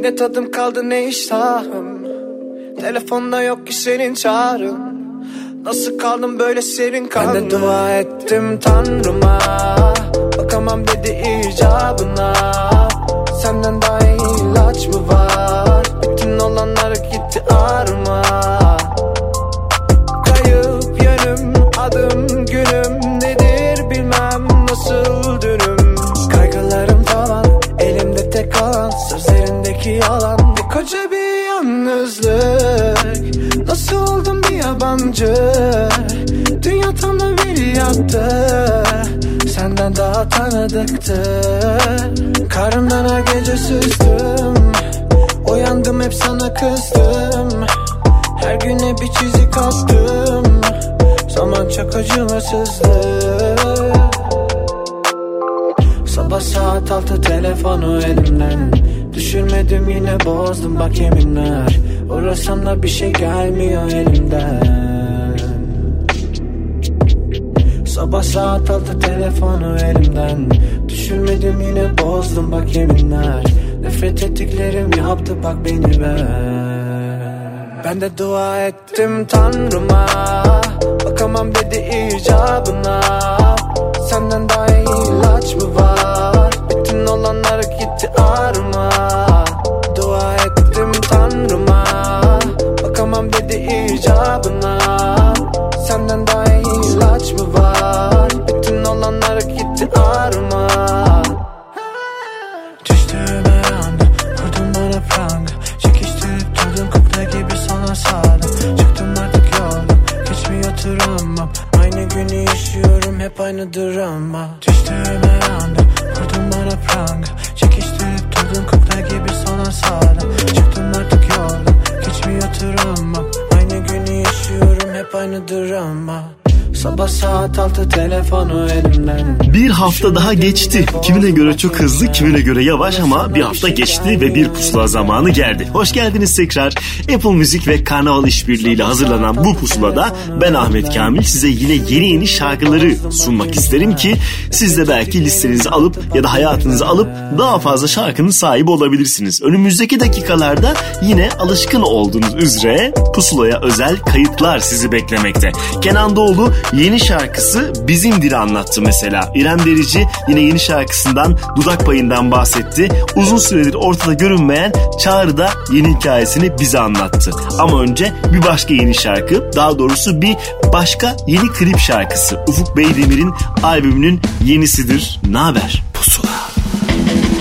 Ne tadım kaldı ne iştahım. Telefonda yok ki senin çağrın. Nasıl kaldım böyle serin kanlı Ben de dua ettim tanrıma. Bakamam dedi icabına. Senden daha iyi ilaç mı var? Bütün olanlar gitti ağrıma koca bir yalnızlık. Nasıl oldum bir yabancı? Dünya tam da bir yattı Senden daha tanıdıktı. Karnımdan her gece süzdüm. Uyandım hep sana kızdım. Her güne bir çizik attım. Zaman çok acımasızdı Sabah saat altı telefonu elimden Düşürmedim yine bozdum. Bak yeminler. Uğrasam da bir şey gelmiyor elimden. Sabah saat altı telefonu elimden. Düşürmedim yine bozdum. Bak yeminler. Nefret ettiklerim yaptı bak beni ben Ben de dua ettim tanrıma. Bakamam dedi icabına. Senden daha iyi ilaç mı var? Bütün olanlar gitti ağrıma. Dua ettim tanrıma. Bakamam dedi icabına. Senden daha iyi ilaç mı var? Bütün olanlar gitti ağrıma. Düştüğüme anda vurdun bana pranga. Çekiştirip durdun kukla gibi sana sardım. Çıktım artık yoldan geçmiyor travmam Aynı günü yaşıyorum hep aynı drama. Düştüğüme anda vurdun bana pranga Durdun kukla gibi sana sardım Çıktım artık yoldan geçmiyor travmam Aynı günü yaşıyorum hep aynı drama Sabah saat altı telefonu elimden Bir hafta daha geçti. Kimine göre çok hızlı, kimine göre yavaş ama bir hafta geçti ve bir pusula zamanı geldi. Hoş geldiniz tekrar. Apple Müzik ve Karnaval İşbirliği ile hazırlanan bu pusulada ben Ahmet Kamil size yine yeni yeni şarkıları sunmak isterim ki siz de belki listenizi alıp ya da hayatınızı alıp daha fazla şarkının sahibi olabilirsiniz. Önümüzdeki dakikalarda yine alışkın olduğunuz üzere pusulaya özel kayıtlar sizi beklemekte. Kenan Doğulu yeni şarkısı Bizimdir anlattı mesela. İrem Derici yine yeni şarkısından Dudak Payı'ndan bahsetti. Uzun süredir ortada görünmeyen Çağrı da yeni hikayesini bize anlattı. Ama önce bir başka yeni şarkı, daha doğrusu bir başka yeni klip şarkısı. Ufuk Beydemir'in albümünün yenisidir. Naber? Pusula. Naber?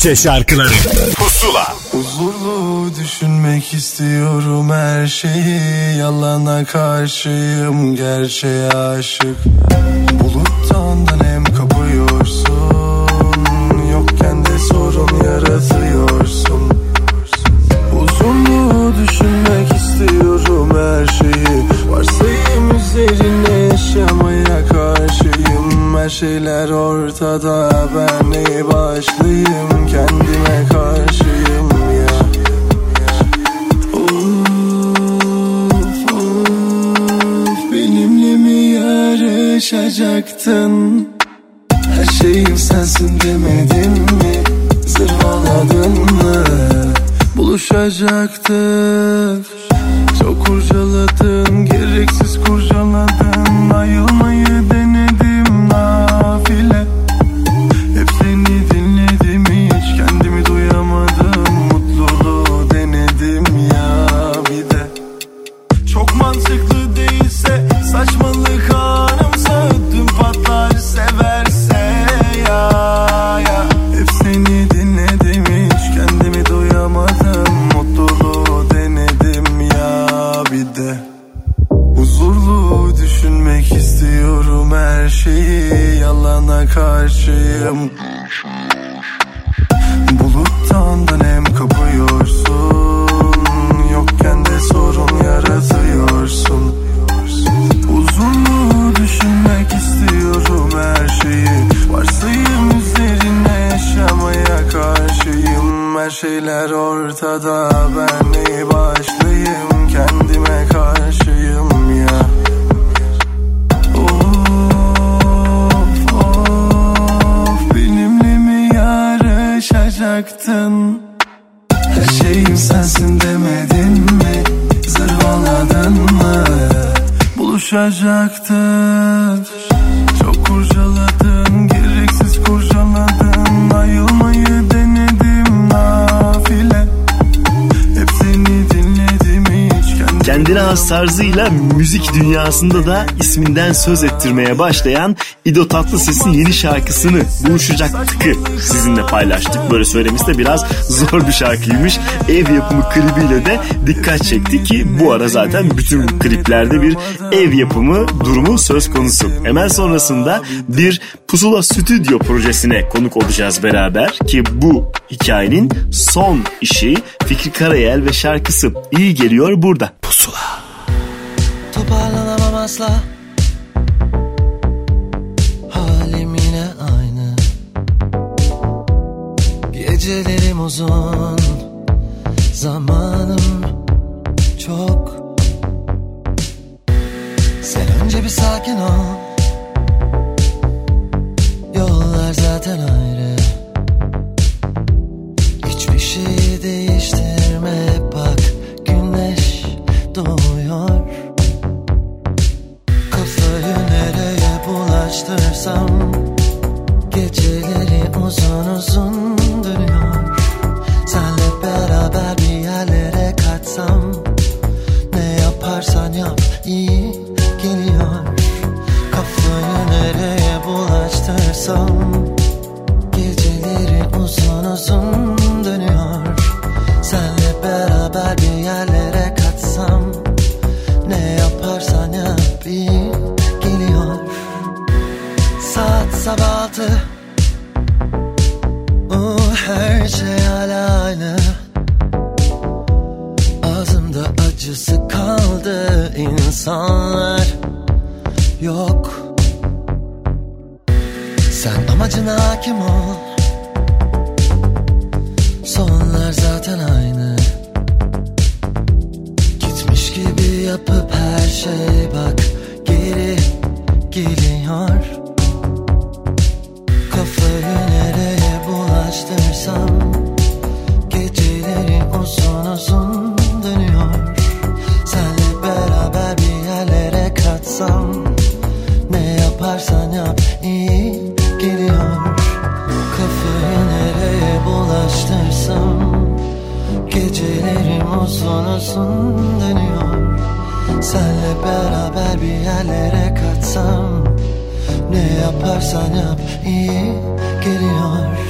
Türkçe şarkıları. Pusula. Huzurlu düşünmek istiyorum her şeyi. Yalana karşıyım gerçeğe aşığım house tarzıyla müzik dünyasında da isminden söz ettirmeye başlayan İdo Tatlıses'in yeni şarkısını Buluşacak Tıkı sizinle paylaştık. Böyle söylemesi de biraz zor bir şarkıymış. Ev yapımı klibiyle de dikkat çekti ki bu ara zaten bütün kliplerde bir ev yapımı durumu söz konusu. Hemen sonrasında bir Pusula Stüdyo projesine konuk olacağız beraber ki bu hikayenin son işi Fikri Karayel ve şarkısı iyi geliyor burada. asla Beraber bir yerlere kaçsam Ne yaparsan yap iyi geliyor.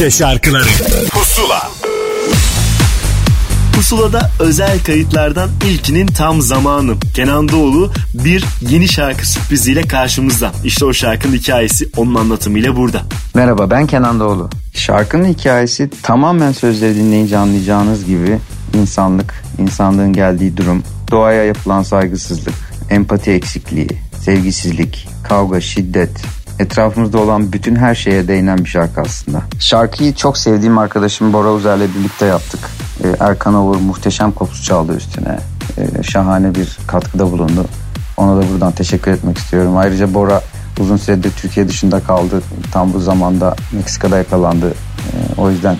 Türkçe şarkıları Pusula Pusula'da özel kayıtlardan ilkinin tam zamanı. Kenan Doğulu bir yeni şarkı sürpriziyle karşımızda. İşte o şarkının hikayesi onun anlatımıyla burada. Merhaba ben Kenan Doğulu. Şarkının hikayesi tamamen sözleri dinleyince anlayacağınız gibi insanlık, insanlığın geldiği durum, doğaya yapılan saygısızlık, empati eksikliği, sevgisizlik, kavga, şiddet, etrafımızda olan bütün her şeye değinen bir şarkı aslında. Şarkıyı çok sevdiğim arkadaşım Bora Uzer'le birlikte yaptık. Ee, Erkan Ovur muhteşem kopuz çaldı üstüne. Ee, Şahane bir katkıda bulundu. Ona da buradan teşekkür etmek istiyorum. Ayrıca Bora uzun süredir Türkiye dışında kaldı. Tam bu zamanda Meksika'da yakalandı. Ee, O yüzden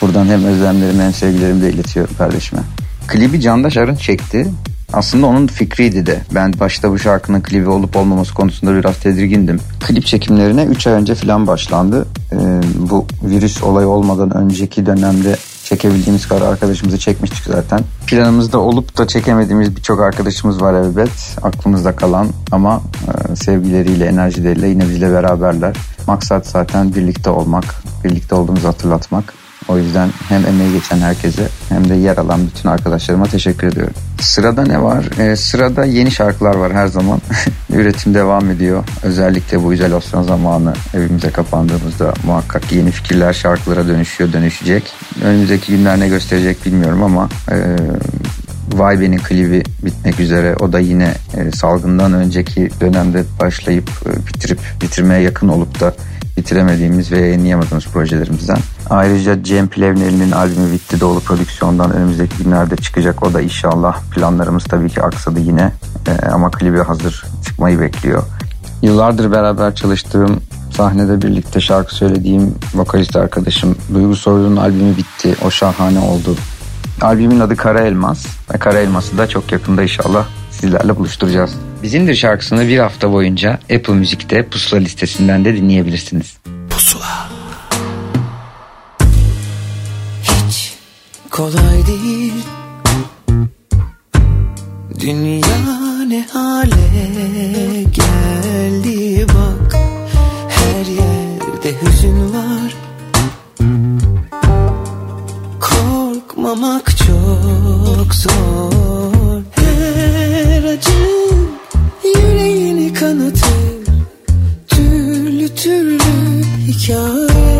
buradan hem özlemlerimi hem sevgilerimi de iletiyorum kardeşime. Klibi Candaş Arın çekti. Aslında onun fikriydi de. Ben başta bu şarkının klibi olup olmaması konusunda biraz tedirgindim. Klip çekimlerine 3 ay önce falan başlandı. Ee, bu virüs olayı olmadan önceki dönemde çekebildiğimiz kadar arkadaşımızı çekmiştik zaten. Planımızda olup da çekemediğimiz birçok arkadaşımız var elbet. Aklımızda kalan ama e, sevgileriyle, enerjileriyle yine bizle beraberler. Maksat zaten birlikte olmak, birlikte olduğumuzu hatırlatmak. O yüzden hem emeği geçen herkese hem de yer alan bütün arkadaşlarıma teşekkür ediyorum. Sırada ne var? Ee, sırada yeni şarkılar var her zaman. Üretim devam ediyor. Özellikle bu izolasyon zamanı evimize kapandığımızda muhakkak yeni fikirler şarkılara dönüşüyor, dönüşecek. Önümüzdeki günler ne gösterecek bilmiyorum ama e, Vay Be'nin klibi bitmek üzere. O da yine e, salgından önceki dönemde başlayıp e, bitirip bitirmeye yakın olup da bitiremediğimiz ve yayınlayamadığımız projelerimizden. Ayrıca Cem Plevneli'nin albümü Vitti Doğulu Prodüksiyon'dan önümüzdeki günlerde çıkacak. O da inşallah planlarımız tabii ki aksadı yine ee, ama klibi hazır çıkmayı bekliyor. Yıllardır beraber çalıştığım sahnede birlikte şarkı söylediğim vokalist arkadaşım Duygu Soylu'nun albümü bitti. O şahane oldu. Albümün adı Kara Elmas ve Kara Elmas'ı da çok yakında inşallah sizlerle buluşturacağız. Bizimdir şarkısını bir hafta boyunca Apple Müzik'te Pusula listesinden de dinleyebilirsiniz. Pusula. Hiç kolay değil Dünya ne hale geldi bak Her yerde hüzün var Korkmamak çok zor cho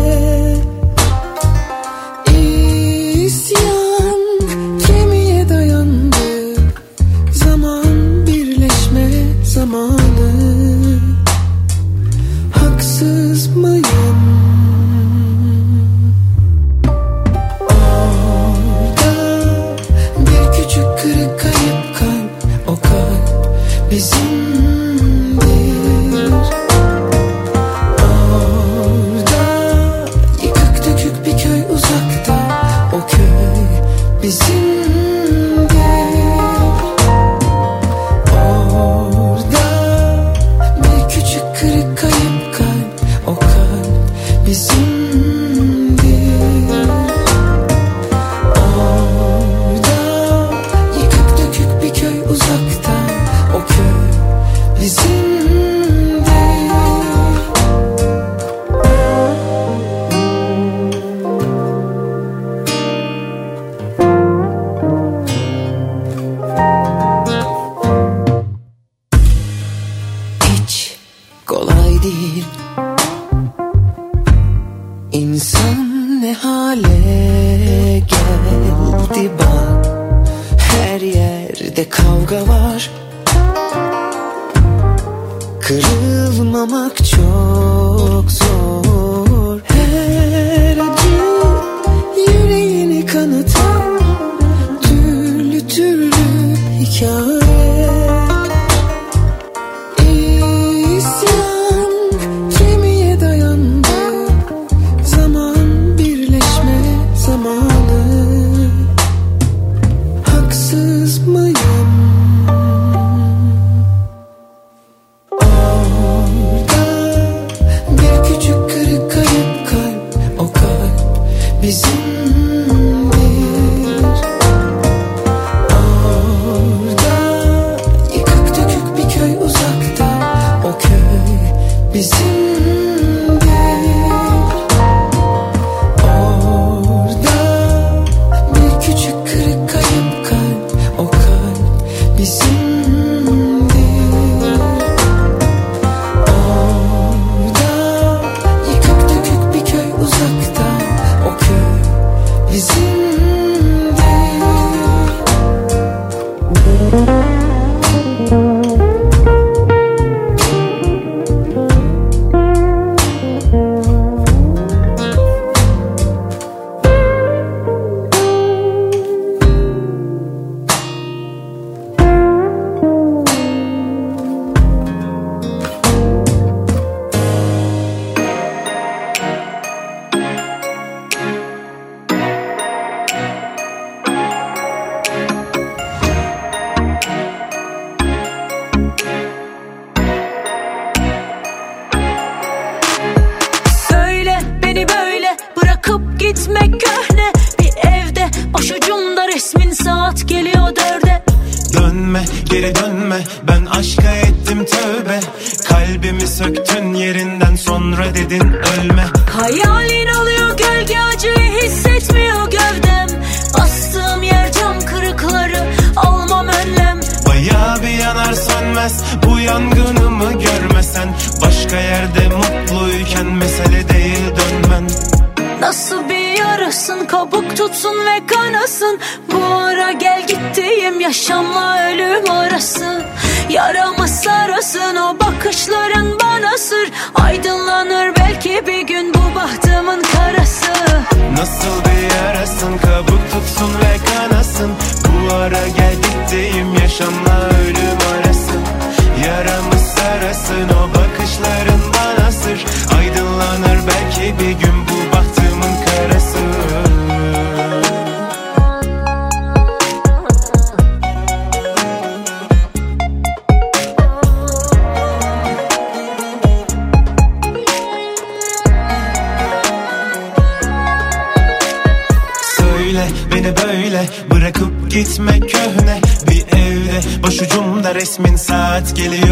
resmin saat geliyor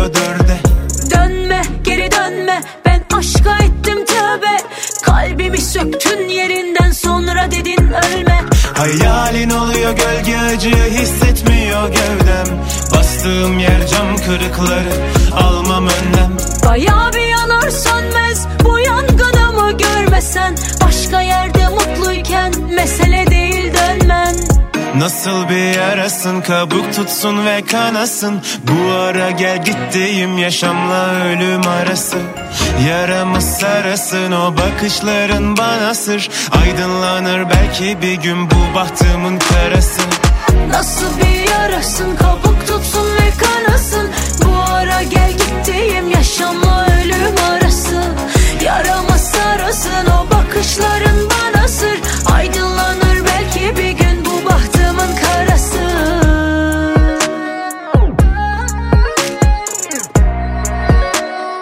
yarasın kabuk tutsun ve kanasın. Bu ara gel gittiğim yaşamla ölüm arası. Yaramı sarasın o bakışların bana sır. Aydınlanır belki bir gün bu bahtımın karası. Nasıl bir yarasın kabuk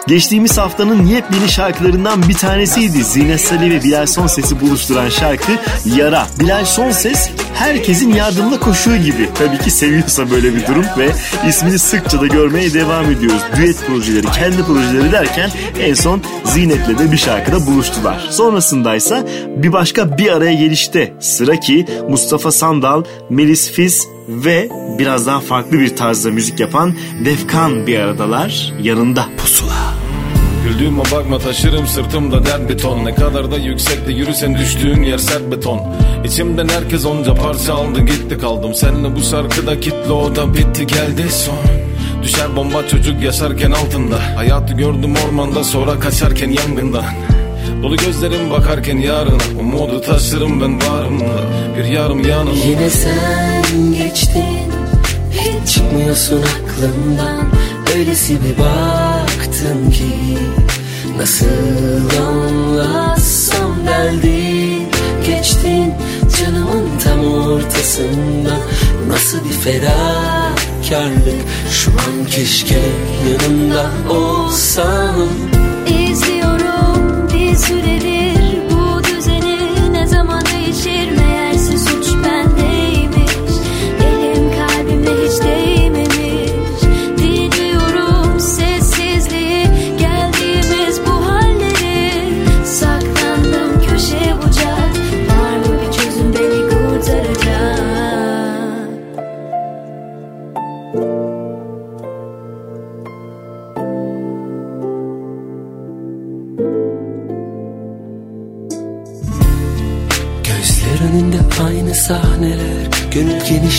Geçtiğimiz haftanın yepyeni şarkılarından bir tanesiydi. Zine Salih ve Bilal Sonses'i buluşturan şarkı Yara. Bilal Sonses herkesin yardımına koşuyor gibi. Tabii ki seviyorsa böyle bir durum ve ismini sıkça da görmeye devam ediyoruz. Düet projeleri, kendi projeleri derken en son Zinet'le de bir şarkıda buluştular. Sonrasındaysa bir başka bir araya gelişte sıra ki Mustafa Sandal, Melis Fiz ve biraz daha farklı bir tarzda müzik yapan Defkan bir aradalar yanında. Pusula. Güldüğüme bakma taşırım sırtımda dert beton. Ne kadar da yüksekte yürüsen düştüğün yer sert beton. İçimden herkes onca parça aldı gitti kaldım. Seninle bu şarkıda kitle o da bitti geldi son. Düşer bomba çocuk yaşarken altında. Hayatı gördüm ormanda sonra kaçarken yangından Dolu gözlerim bakarken yarına Umudu taşırım ben bağrımda Bir yarım yanım. Yine sen geçtin Hiç çıkmıyorsun aklımdan. Öylesi bir baktın ki Nasıl anlatsam geldin Geçtin canımın tam ortasından Nasıl bir fedakarlık. Şu an keşke yanımda olsam I'm suited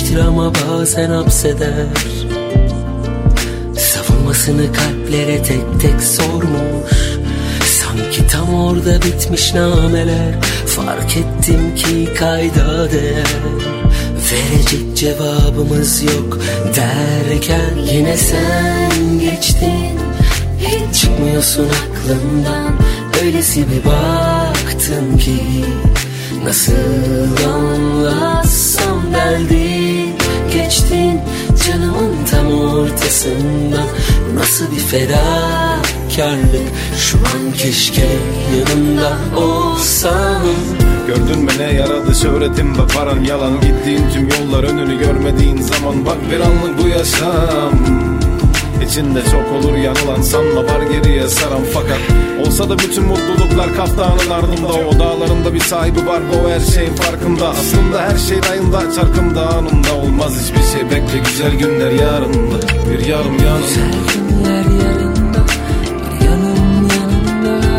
Geniştir ama bazen hapseder. Savunmasını kalplere tek tek sormuş. Sanki tam orada bitmiş nameler. Fark ettim ki kayda değer. Verecek cevabımız yok derken Yine sen geçtin. Hiç çıkmıyorsun aklımdan. Öylesi bir baktın ki Nasıl anlatsam geldin Geçtin canımın tam ortasından Nasıl bir fedakarlık? Şu an keşke yanımda olsam Gördün mü ne yaradı? Şöhretim ve paran yalan. Gittiğin tüm yollar önünü görmediğin zaman Bak bir anlık bu yaşam İçinde çok olur yanılan. Sanma var geriye saran fakat Olsa da bütün mutluluklar kaftanın ardında O dağlarında bir sahibi var o her şeyin farkında. Aslında her şey rayında çarkımda anında Olmaz hiçbir şey. Bekle güzel günler yarında Bir yarım yanında Günler yanında bir yanım yanında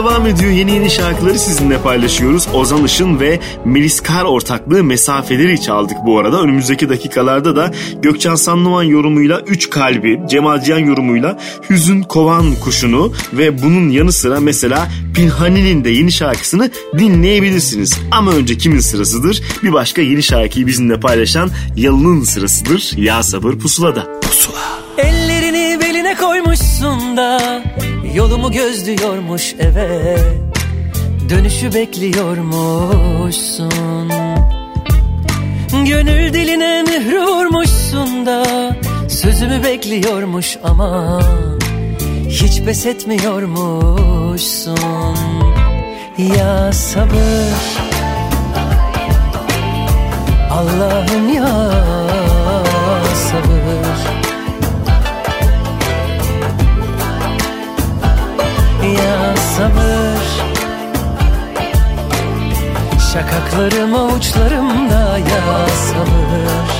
devam ediyor. Yeni yeni şarkıları sizinle paylaşıyoruz. Ozan Işın ve Melis Kar ortaklığı mesafeleri çaldık bu arada. Önümüzdeki dakikalarda da Gökçen Sanlıman yorumuyla Üç Kalbi, Cemal Cihan yorumuyla Hüzün Kovan Kuşunu ve bunun yanı sıra mesela Pinhani'nin de yeni şarkısını dinleyebilirsiniz. Ama önce kimin sırasıdır? Bir başka yeni şarkıyı bizimle paylaşan Yalın'ın sırasıdır. Ya sabır pusulada. Pusula. Ellerini beline koymuşsun da Yolumu gözlüyormuş eve Dönüşü bekliyormuşsun. Gönül diline mührü vurmuşsun da Sözümü bekliyormuş ama Hiç pes etmiyormuşsun. Ya sabır. Allah'ım ya ya sabır. Şakaklarım avuçlarımda ya sabır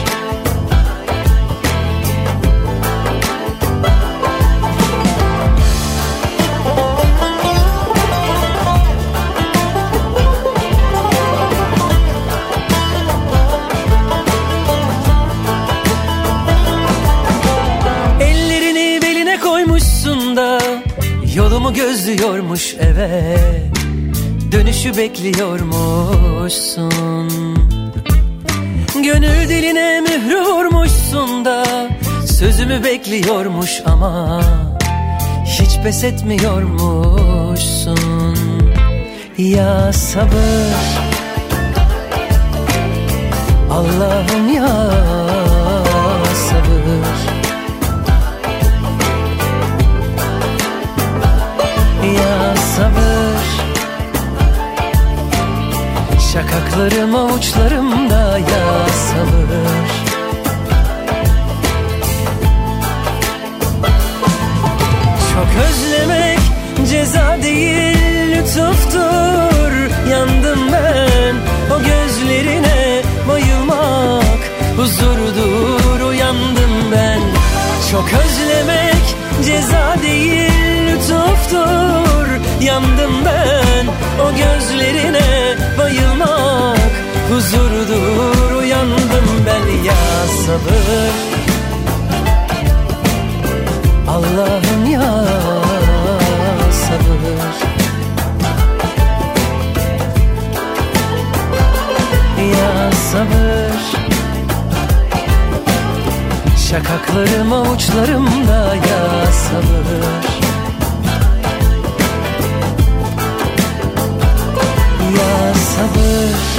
gözlüyormuş eve Dönüşü bekliyormuşsun. Gönül diline mührü vurmuşsun da Sözümü bekliyormuş ama Hiç pes etmiyormuşsun. Ya sabır. Allah'ım ya Şakaklarım avuçlarımda ya sabır Çok özlemek ceza değil lütuftur. Yandım ben o gözlerine bayılmak huzurdur. Uyandım ben. Çok özlemek ceza değil lütuftur yandım ben o gözlerine bayılmak huzurdur. Uyandım ben ya sabır. Allah'ım ya sabır. Ya sabır. Şakaklarım avuçlarımda ya sabır. ya sabır.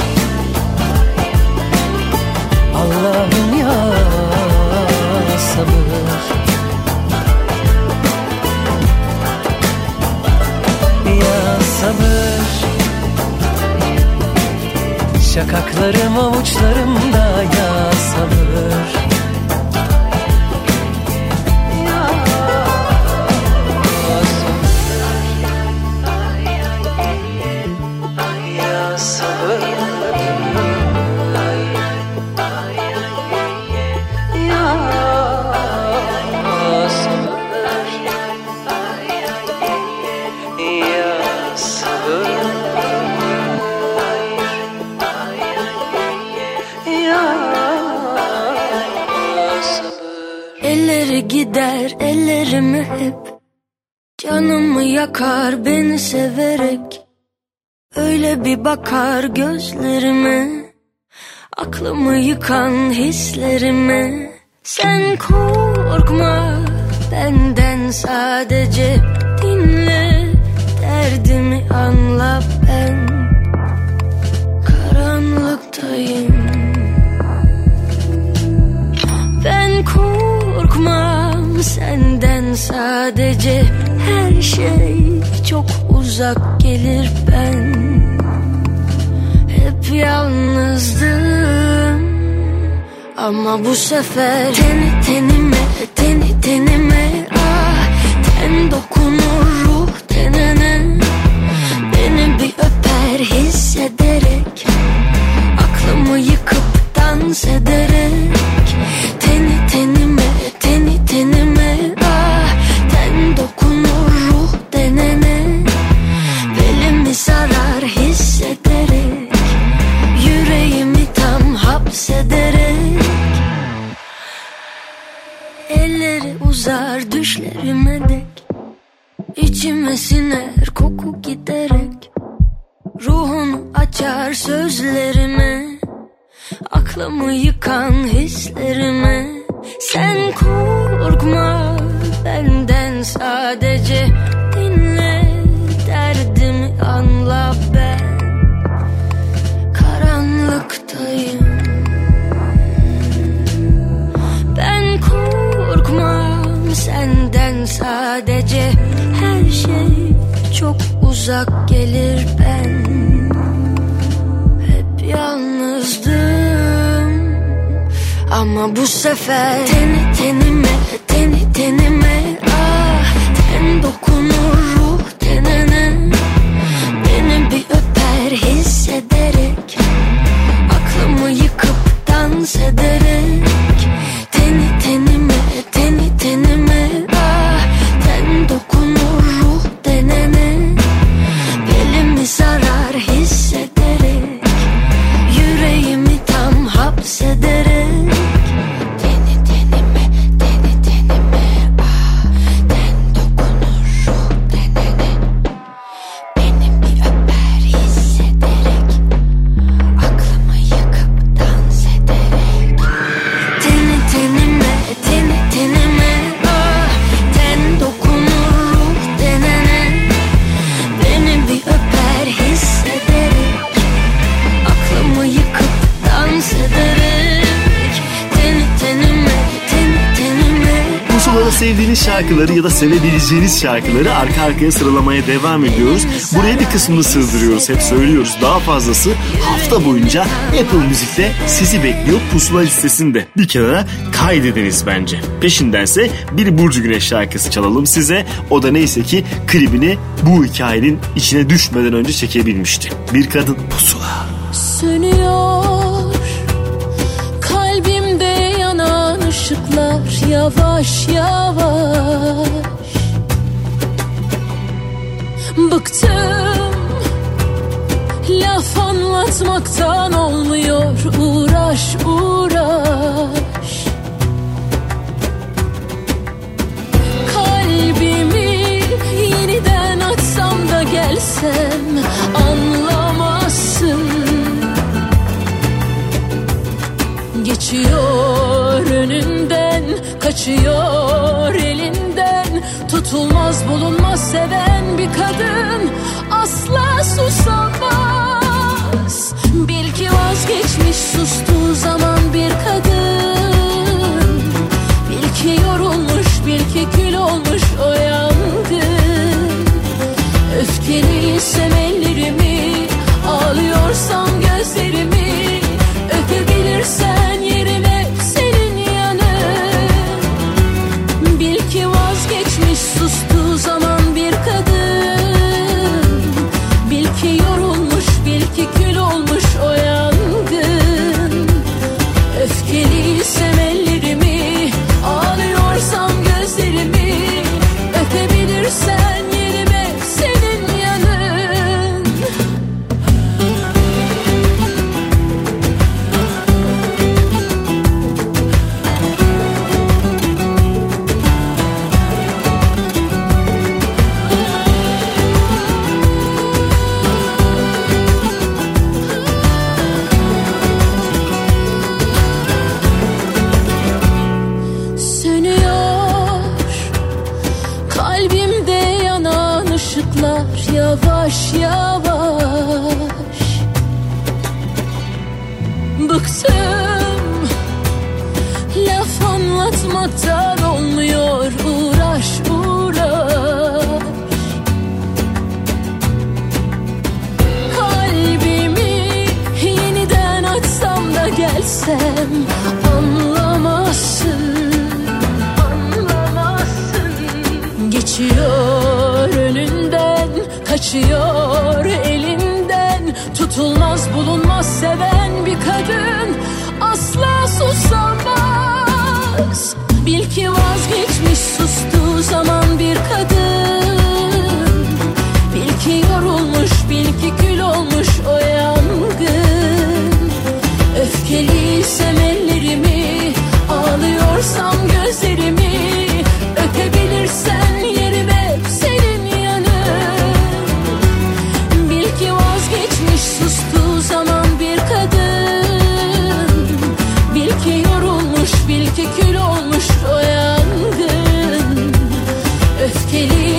sevdiğiniz şarkıları ya da sevebileceğiniz şarkıları arka arkaya sıralamaya devam ediyoruz. Buraya bir kısmını sığdırıyoruz. Hep söylüyoruz. Daha fazlası hafta boyunca Apple Müzik'te sizi bekliyor pusula listesinde. Bir kenara kaydediniz bence. Peşindense bir Burcu Güneş şarkısı çalalım size. O da neyse ki klibini bu hikayenin içine düşmeden önce çekebilmişti. Bir kadın pusula. Sönüyor kalbimde yanan ışıklar yavaş yavaş. Bıktım. Laf anlatmaktan olmuyor. Uğraş uğraş. Kalbimi yeniden açsam da gelsem anlamazsın. Geçiyor kaçıyor elinden. Tutulmaz bulunmaz seven bir kadın asla susamaz. Bil ki vazgeçmiş sustuğu zaman bir kadın. Bil ki yorulmuş bil ki kül olmuş o yangın. Öfkeliysem ellerimi Ağlıyorsam gözlerimi bulunmaz seven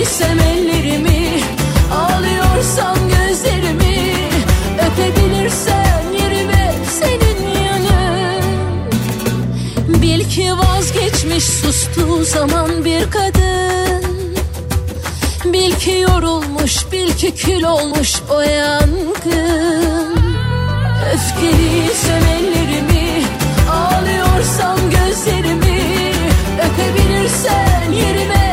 Öfkeliysem ellerimi Ağlıyorsam gözlerimi Öpebilirsen yerime senin yanın Bil ki vazgeçmiş sustuğu zaman bir kadın. Bil ki yorulmuş bil ki kül olmuş o yangın. Öfkeliysem ellerimi Ağlıyorsam gözlerimi Öpebilirsen yerime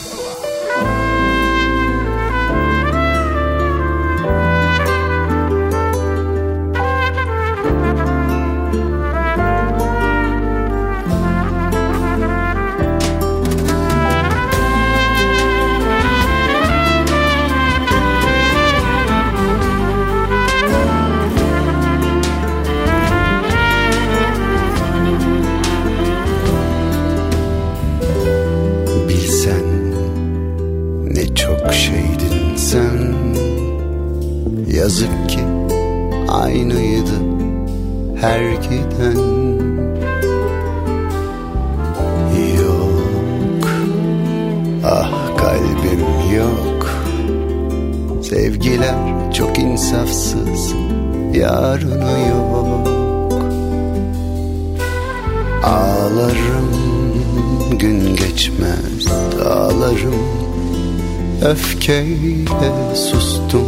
Öfkeyle sustum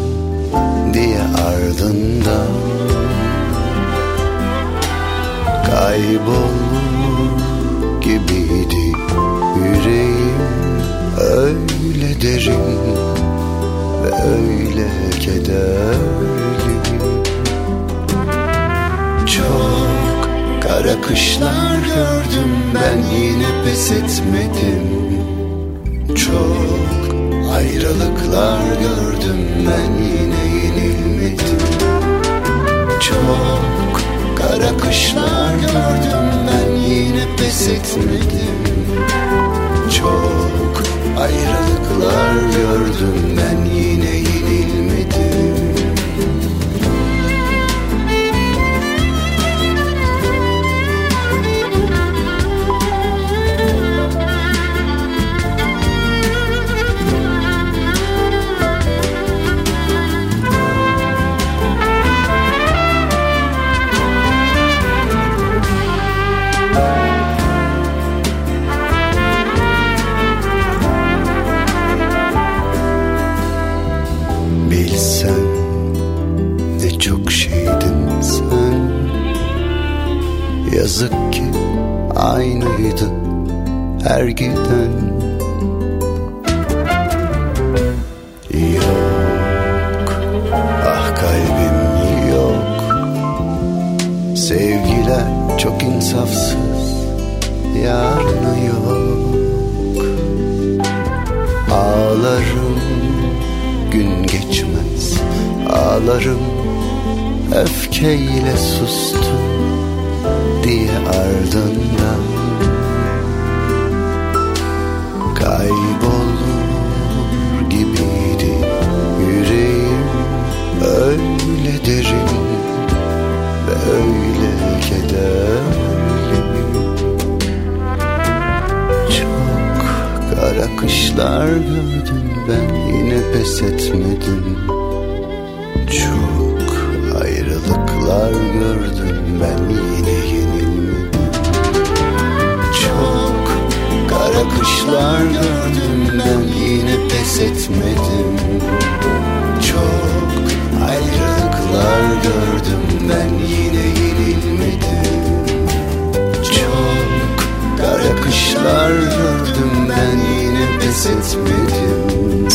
diye ardından Kaybolur gibiydi yüreğim Öyle derin ve öyle kederli. Çok kara kışlar gördüm ben yine pes etmedim. Çok ayrılıklar gördüm ben yine yenilmedim. Çok Kara kışlar gördüm ben yine pes etmedim. Çok ayrılıklar gördüm ben yine yenilmedim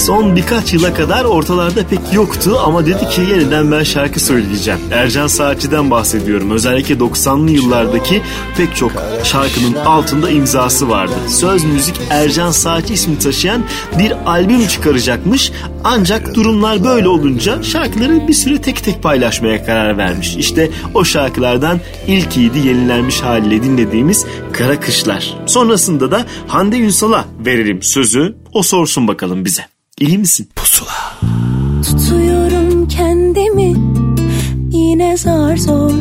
Son birkaç yıla kadar ortalarda pek yoktu ama dedi ki yeniden ben şarkı söyleyeceğim. Ercan Saatçı'dan bahsediyorum. Özellikle 90'lı yıllardaki pek çok şarkının altında imzası vardı. Söz müzik Ercan Saatçı ismi taşıyan bir albüm çıkaracakmış. Ancak durumlar böyle olunca şarkıları bir süre tek tek paylaşmaya karar vermiş. İşte o şarkılardan ilkiydi yenilenmiş haliyle dinlediğimiz Kara Kışlar. Sonrasında da Hande Ünsal'a verelim sözü. O sorsun bakalım bize. İyi misin? Pusula. Tutuyorum kendimi. Yine zar zor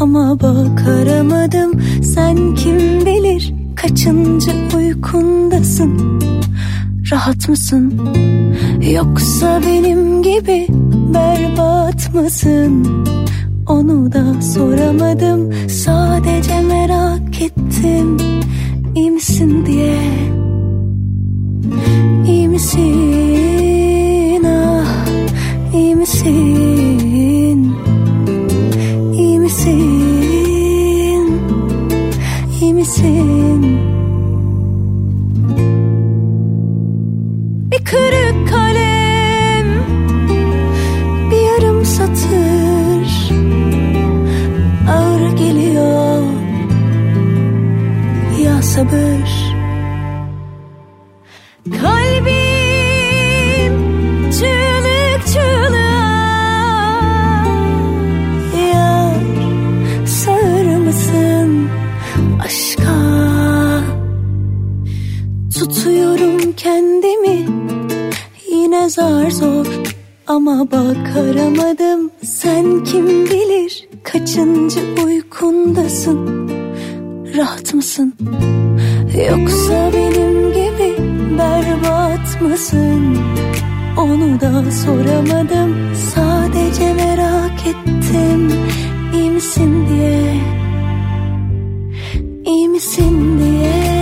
ama bak aramadım sen kim bilir kaçıncı uykundasın? Rahat mısın? Yoksa benim gibi berbat mısın? Onu da soramadım. Sadece merak ettim. İyi misin diye misin? Ah iyi misin? İyi misin? İyi misin? Bir kırık kalem Bir yarım satır Ağır geliyor. Ya sabır zar zor. Ama bak aramadım sen kim bilir kaçıncı uykundasın? Rahat mısın? Yoksa benim gibi berbat mısın? Onu da soramadım sadece merak ettim. İyi misin diye İyi misin diye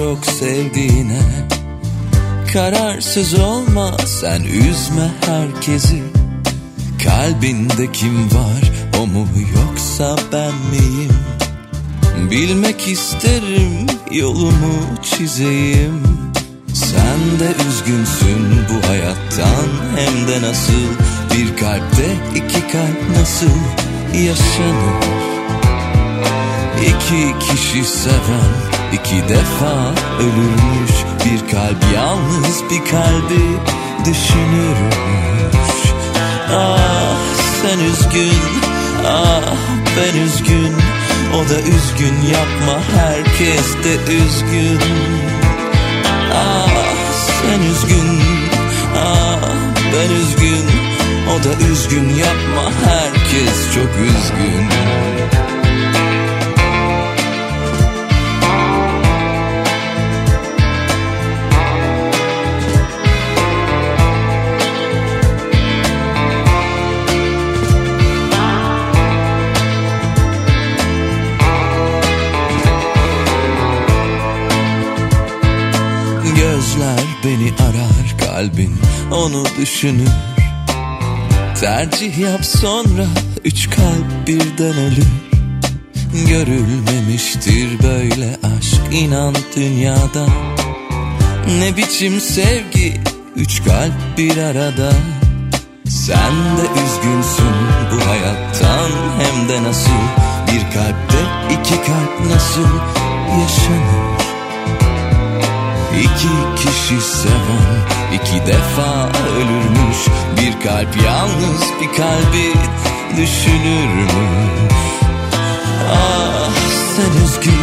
çok sevdiğine. Kararsız olma sen üzme herkesi. Kalbinde kim var o mu yoksa ben miyim? Bilmek isterim yolumu çizeyim. Sen de üzgünsün bu hayattan hem de nasıl? Bir kalpte iki kalp nasıl yaşanır? İki kişi seven iki defa ölürmüş Bir kalp yalnız bir kalbi düşünürmüş. Ah sen üzgün ah ben üzgün. O da üzgün yapma herkes de üzgün. Ah sen üzgün ah ben üzgün. O da üzgün yapma herkes çok üzgün kalbin onu düşünür. Tercih yap sonra üç kalp birden ölür. Görülmemiştir böyle aşk inan dünyada. Ne biçim sevgi üç kalp bir arada. Sen de üzgünsün bu hayattan hem de nasıl? Bir kalpte iki kalp nasıl yaşanır İki kişi seven iki defa ölürmüş. Bir kalp yalnız bir kalbi düşünürmüş. Ah sen üzgün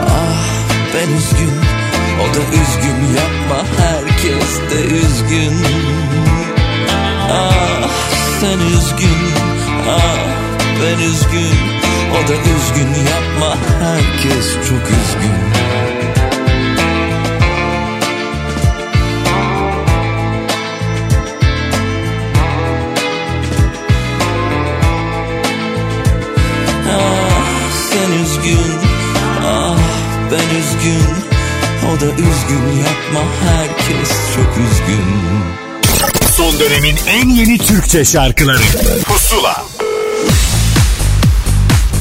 ah ben üzgün. O da üzgün yapma herkes de üzgün. Ah sen üzgün ah ben üzgün. O da üzgün yapma herkes çok üzgün O da üzgün yapma herkes çok üzgün Son dönemin en yeni Türkçe şarkıları Pusula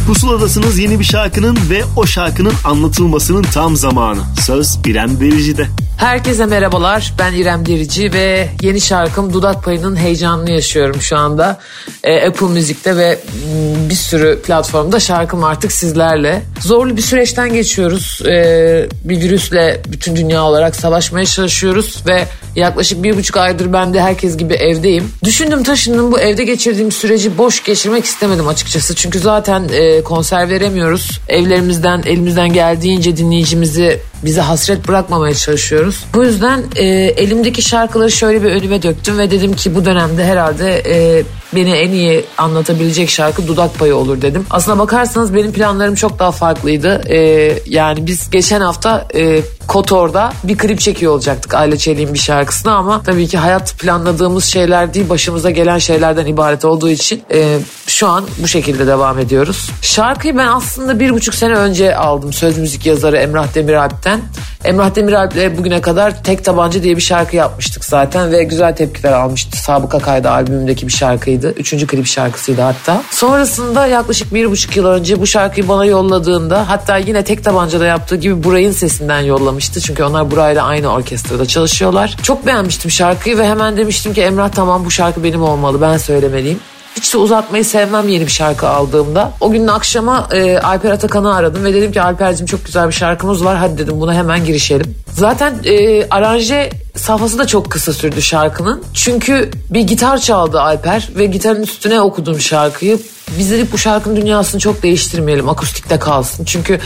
Pusuladasınız yeni bir şarkının ve o şarkının anlatılmasının tam zamanı. Söz İrem Derici'de. Herkese merhabalar. Ben İrem Derici ve yeni şarkım Dudak Payı'nın heyecanını yaşıyorum şu anda. Ee, Apple Müzik'te ve mm, bir sürü platformda şarkım artık sizlerle. Zorlu bir süreçten geçiyoruz. Ee, bir virüsle bütün dünya olarak savaşmaya çalışıyoruz ve yaklaşık bir buçuk aydır ben de herkes gibi evdeyim. Düşündüm taşındım bu evde geçirdiğim süreci boş geçirmek istemedim açıkçası. Çünkü zaten e, konser veremiyoruz. Evlerimizden elimizden geldiğince dinleyicimizi bize hasret bırakmamaya çalışıyoruz. Bu yüzden e, elimdeki şarkıları şöyle bir önüme döktüm ve dedim ki bu dönemde herhalde e, beni en iyi anlatabilecek şarkı Dudak Payı olur dedim. Aslına bakarsanız benim planlarım çok daha farklıydı. E, yani biz geçen hafta e, Kotor'da bir klip çekiyor olacaktık Aile Çelik'in bir şarkısını ama tabii ki hayat planladığımız şeyler değil başımıza gelen şeylerden ibaret olduğu için e, şu an bu şekilde devam ediyoruz. Şarkıyı ben aslında bir buçuk sene önce aldım söz müzik yazarı Emrah Demiralp'ten. Emrah Demiralp'le bugüne kadar Tek Tabanca diye bir şarkı yapmıştık zaten ve güzel tepkiler almıştı. Sabıka Kaydı albümümdeki bir şarkıydı. Üçüncü klip şarkısıydı hatta. Sonrasında yaklaşık bir buçuk yıl önce bu şarkıyı bana yolladığında hatta yine Tek Tabanca'da yaptığı gibi Buray'ın sesinden yollamıştı. Çünkü onlar Buray'la aynı orkestrada çalışıyorlar. Çok beğenmiştim şarkıyı ve hemen demiştim ki Emrah tamam bu şarkı benim olmalı ben söylemeliyim. Hiç de uzatmayı sevmem yeni bir şarkı aldığımda. O günün akşama e, Alper Atakan'ı aradım ve dedim ki Alper'cim çok güzel bir şarkımız var. Hadi dedim buna hemen girişelim. Zaten e, aranje safhası da çok kısa sürdü şarkının. Çünkü bir gitar çaldı Alper ve gitarın üstüne okudum şarkıyı. Biz dedik bu şarkının dünyasını çok değiştirmeyelim akustikte kalsın. Çünkü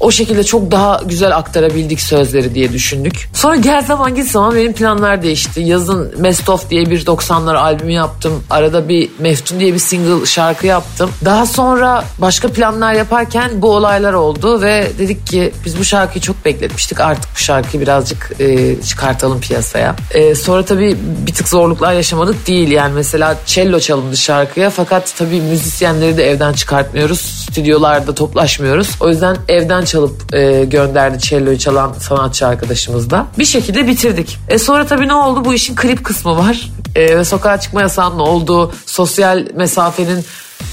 o şekilde çok daha güzel aktarabildik sözleri diye düşündük. Sonra gel zaman git zaman benim planlar değişti. Yazın Best Of diye bir 90'lar albümü yaptım. Arada bir Meftun diye bir single şarkı yaptım. Daha sonra başka planlar yaparken bu olaylar oldu ve dedik ki biz bu şarkıyı çok bekletmiştik. Artık bu şarkıyı birazcık e, çıkartalım piyasaya. E, sonra tabii bir tık zorluklar yaşamadık değil. Yani mesela cello çalındı şarkıya fakat tabii müzisyenleri de evden çıkartmıyoruz. Stüdyolarda toplaşmıyoruz. O yüzden evden çalıp e, gönderdi cello'yu çalan sanatçı arkadaşımız da. Bir şekilde bitirdik. E sonra tabii ne oldu? Bu işin klip kısmı var. E, ve sokağa çıkma yasağının olduğu, sosyal mesafenin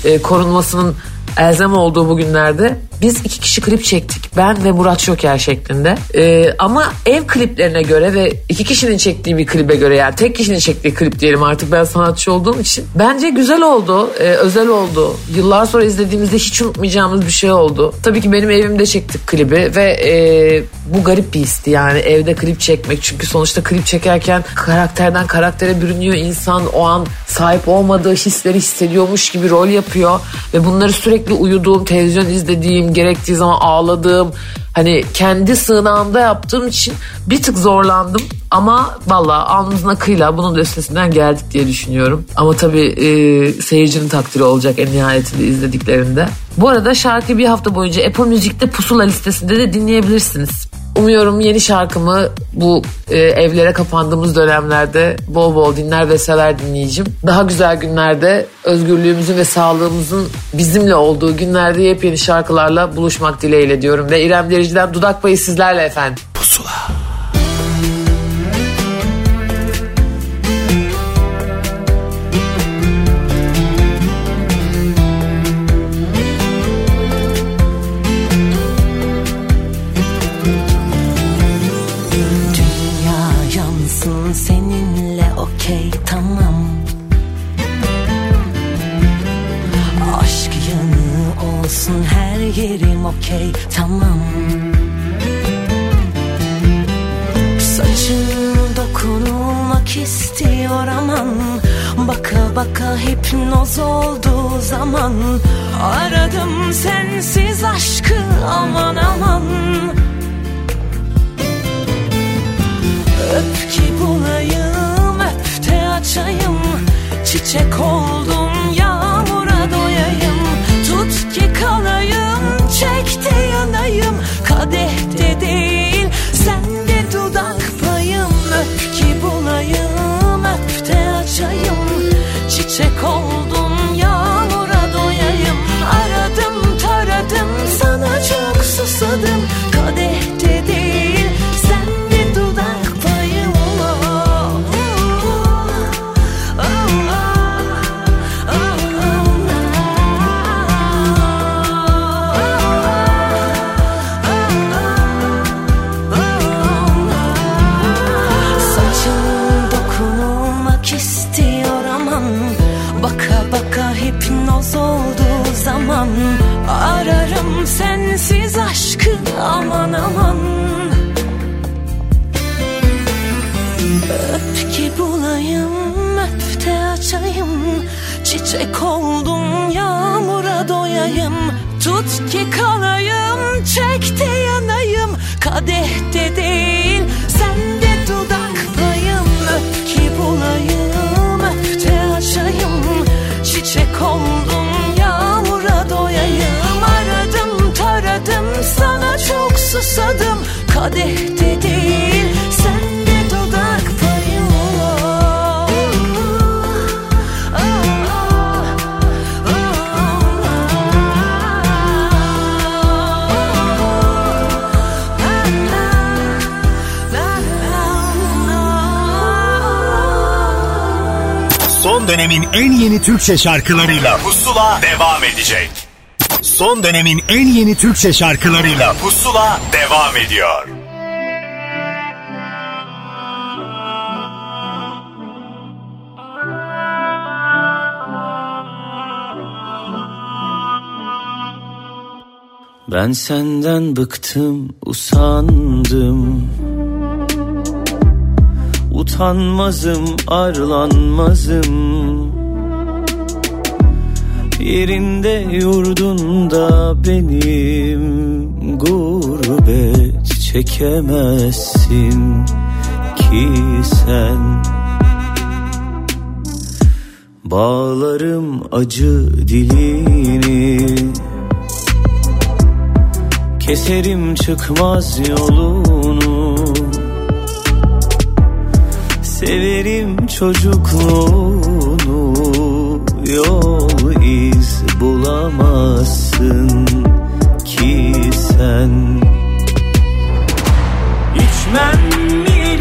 e, korunmasının elzem olduğu bu günlerde biz iki kişi klip çektik. Ben ve Murat Şoker şeklinde. Ee, ama ev kliplerine göre ve iki kişinin çektiği bir klibe göre yani tek kişinin çektiği klip diyelim artık ben sanatçı olduğum için. Bence güzel oldu, e, özel oldu. Yıllar sonra izlediğimizde hiç unutmayacağımız bir şey oldu. Tabii ki benim evimde çektik klibi ve e, bu garip bir histi yani evde klip çekmek. Çünkü sonuçta klip çekerken karakterden karaktere bürünüyor insan. O an sahip olmadığı hisleri hissediyormuş gibi rol yapıyor. Ve bunları sürekli uyuduğum, televizyon izlediğim, gerektiği zaman ağladığım hani kendi sığınağımda yaptığım için bir tık zorlandım ama valla alnımızın akıyla bunun da üstesinden geldik diye düşünüyorum. Ama tabii e, seyircinin takdiri olacak en nihayetinde izlediklerinde. Bu arada şarkıyı bir hafta boyunca Apple Music'te pusula listesinde de dinleyebilirsiniz. Umuyorum yeni şarkımı bu e, evlere kapandığımız dönemlerde bol bol dinler ve sever dinleyicim. Daha güzel günlerde özgürlüğümüzün ve sağlığımızın bizimle olduğu günlerde yepyeni şarkılarla buluşmak dileğiyle diyorum. Ve İrem Derici'den Dudak Payı sizlerle efendim. Pusula. Türkçe şarkılarıyla Pusula devam edecek. Son dönemin en yeni Türkçe şarkılarıyla Pusula devam ediyor. Ben senden bıktım, usandım. Utanmazım, arlanmazım Yerinde yurdunda benim Gurbet çekemezsin ki sen. Bağlarım acı dilini Keserim çıkmaz yolunu. Severim çocukluğunu Yol iz bulamazsın ki sen. İçmem mi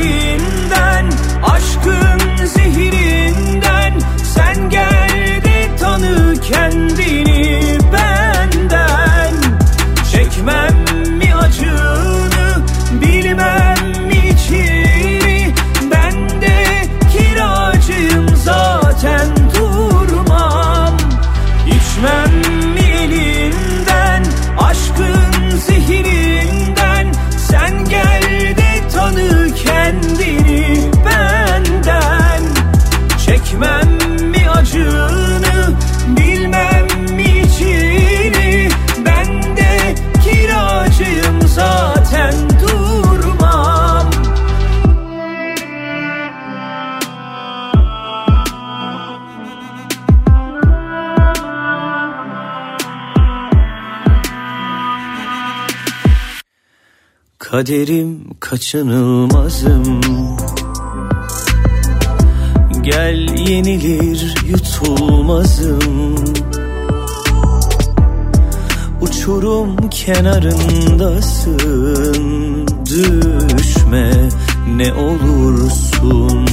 Kaderim kaçınılmazım. Gel yenilir yutulmazım. Uçurum kenarındasın. Düşme ne olursun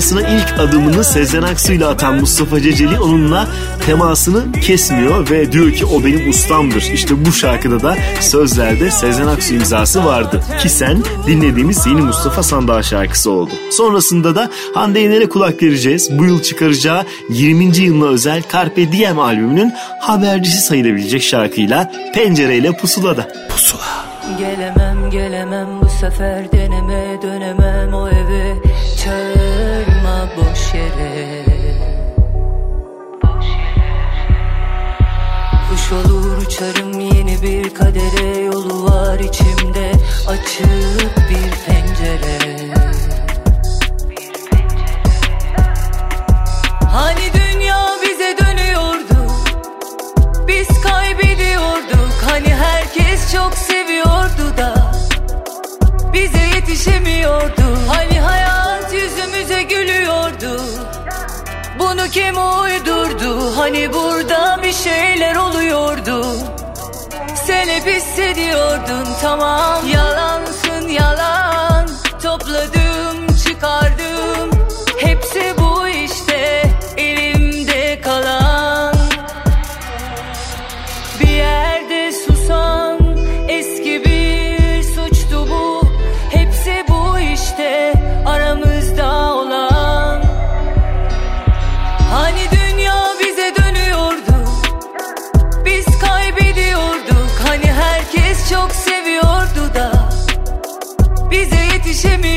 dünyasına ilk adımını Sezen Aksu ile atan Mustafa Ceceli onunla temasını kesmiyor ve diyor ki o benim ustamdır. İşte bu şarkıda da sözlerde Sezen Aksu imzası vardı. Ki sen dinlediğimiz yeni Mustafa Sandal şarkısı oldu. Sonrasında da Hande Yener'e kulak vereceğiz. Bu yıl çıkaracağı 20. yılına özel Carpe Diem albümünün habercisi sayılabilecek şarkıyla Pencereyle Pusula'da. Pusula. Gelemem gelemem bu sefer deneme dönemem o olur uçarım yeni bir kadere Yolu var içimde. Açık bir pencere. Hani dünya bize dönüyordu? Biz kaybediyorduk. Hani herkes çok seviyordu da Bize yetişemiyordu. Hani hayat yüzümüze gülüyordu. Bunu kim uydurdu Hani burada bir şeyler oluyordu. Sen hep hissediyordun tamam. Yalansın yalan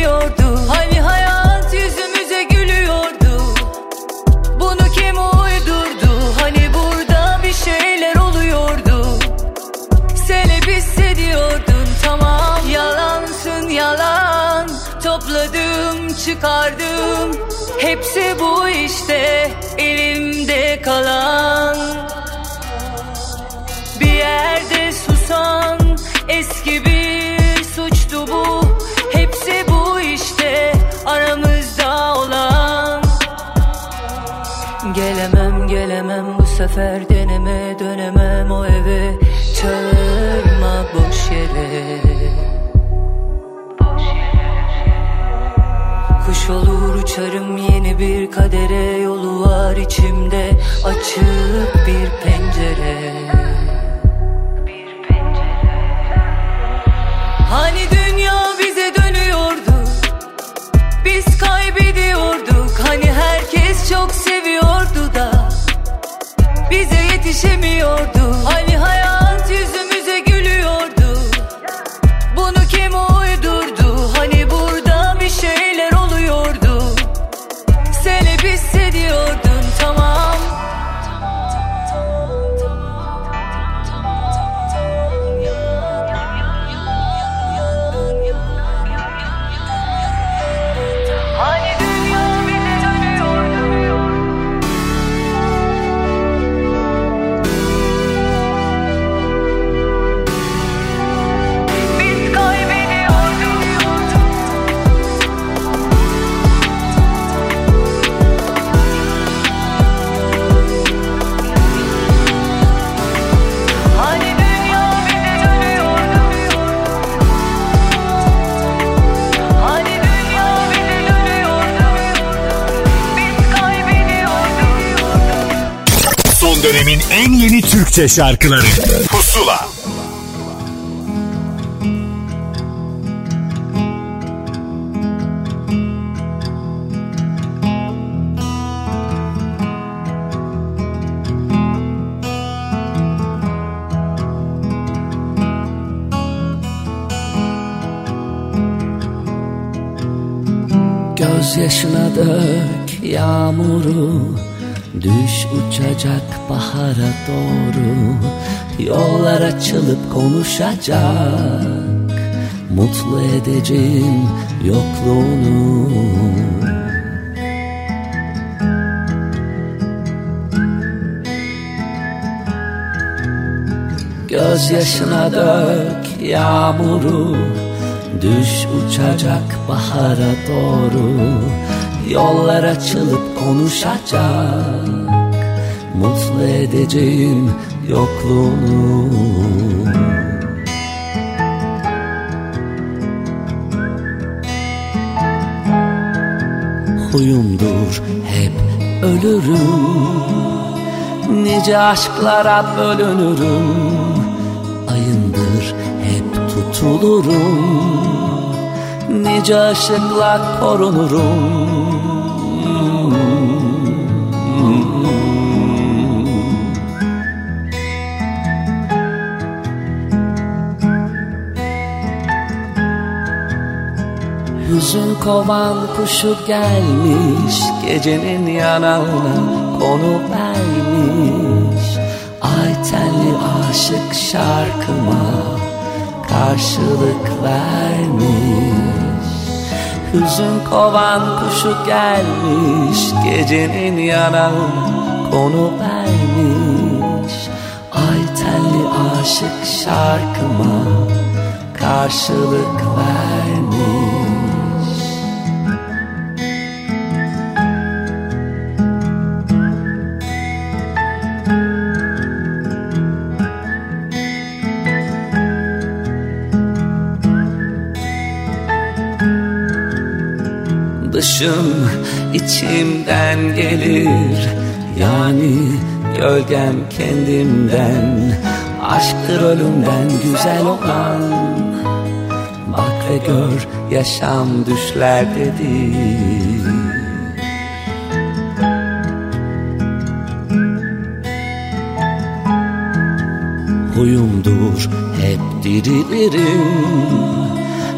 yetişemiyordu Hani hayat yüzümüze gülüyordu. Bunu kim uydurdu? Hani burada bir şeyler oluyordu. Sen hep hissediyordun tamam. Yalansın yalan. Topladım çıkardım. Hepsi bu işte elimde kalan. Bir yerde susan eski bir zafer deneme dönemem o eve Çağırma boş yere. Kuş olur uçarım yeni bir kadere. Yolu var içimde açık bir pencere. Hani dünya bize dönüyordu? Biz kaybediyorduk. Hani herkes çok seviyordu da Bize yetişemiyordu. Hani hayat yüzümüze Türkçe şarkıları. Pusula. Gözyaşına dök yağmuru Düş uçacak bahara doğru. Yollar açılıp konuşacak. Mutlu edeceğim yokluğunu. Gözyaşına dök yağmuru. Düş uçacak bahara doğru. Yollar açılıp konuşacak Mutlu edeceğim yokluğunu Huyumdur hep ölürüm. Nice aşklara bölünürüm. Ayındır hep tutulurum. Nice aşıkla korunurum Hüzün kovan kuşu gelmiş Gecenin yanağına konu vermiş. Ay tenli aşık şarkıma karşılık vermiş. Hüzün kovan kuşu gelmiş Gecenin yanağına konu vermiş. Ay tenli aşık şarkıma karşılık vermiş Dışım içimden gelir. Yani gölgem kendimden Aşktır ölümden güzel olan. Bak ve gör yaşam düşlerdedir Huyumdur hep dirilirim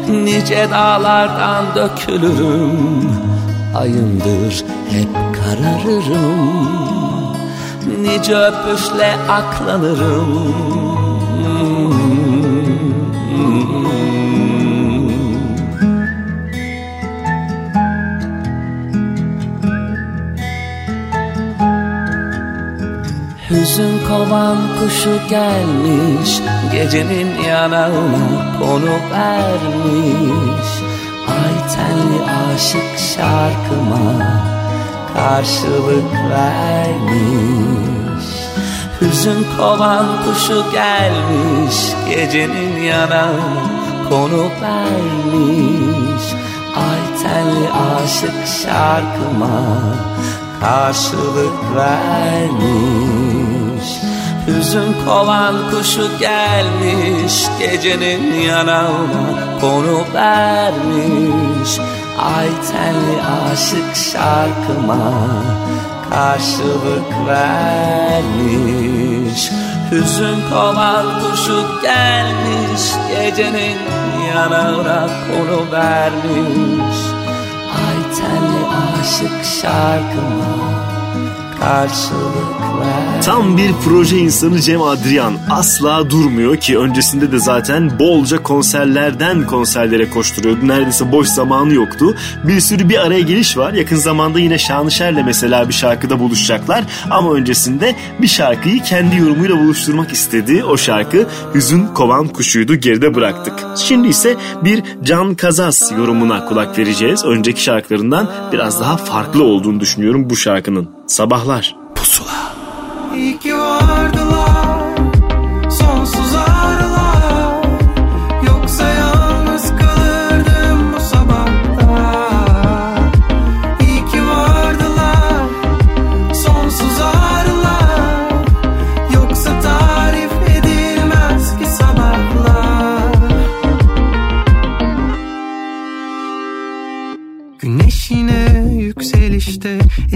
Nice dağlardan dökülürüm. Ayımdır hep kararırım. Nice öpüşle aklanırım. Hüzün kovan kuşu gelmiş Gecenin yanağına konu vermiş. Ay tenli aşık şarkıma karşılık vermiş. Hüzün kovan kuşu gelmiş. Gecenin yanağına konu vermiş. Ay telli aşık şarkıma karşılık vermiş Hüzün kovan kuşu gelmiş Gecenin yanağına konu vermiş. Ay tenli aşık şarkıma karşılık vermiş. Hüzün kovan kuşu gelmiş Gecenin yanağına konu vermiş. Ay tenli aşık şarkıma karşılık Tam bir proje insanı Cem Adrian asla durmuyor ki öncesinde de zaten bolca konserlerden konserlere koşturuyordu. Neredeyse boş zamanı yoktu. Bir sürü bir araya geliş var. Yakın zamanda yine Şanışer'le mesela bir şarkıda buluşacaklar. Ama öncesinde bir şarkıyı kendi yorumuyla buluşturmak istedi. O şarkı Hüzün Kovan Kuşu'ydu geride bıraktık. Şimdi ise bir Can Kazas yorumuna kulak vereceğiz. Önceki şarkılarından biraz daha farklı olduğunu düşünüyorum bu şarkının. Sabahlar.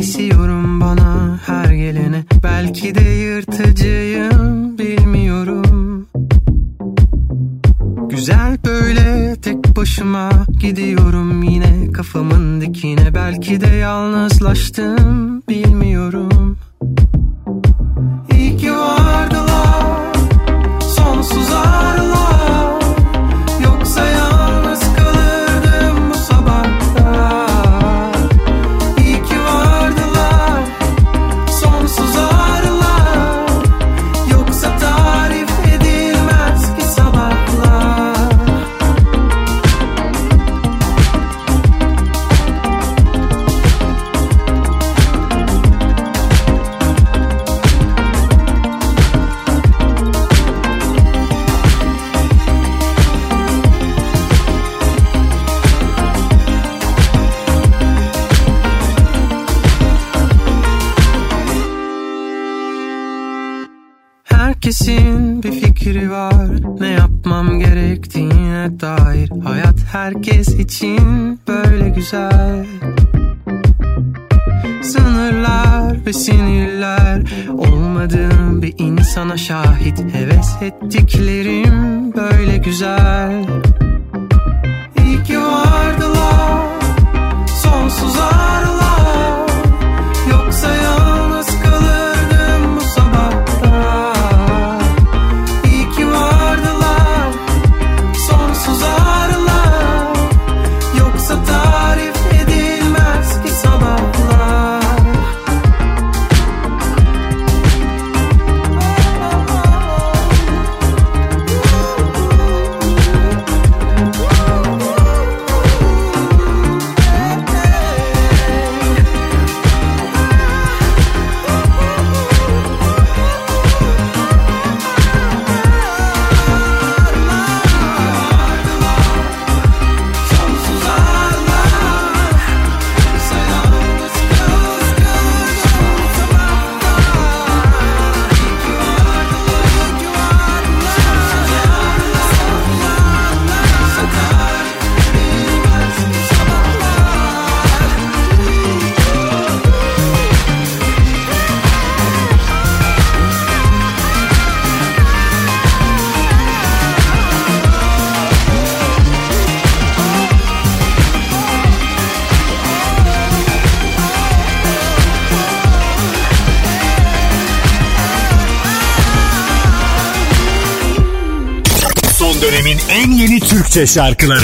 Esiyorum bana her gelene. Belki de yırtıcıyım bilmiyorum. Güzel böyle tek başıma gidiyorum yine. Kafamın dikine. Belki de yalnızlaştım bilmiyorum C'était Türkçe şarkıları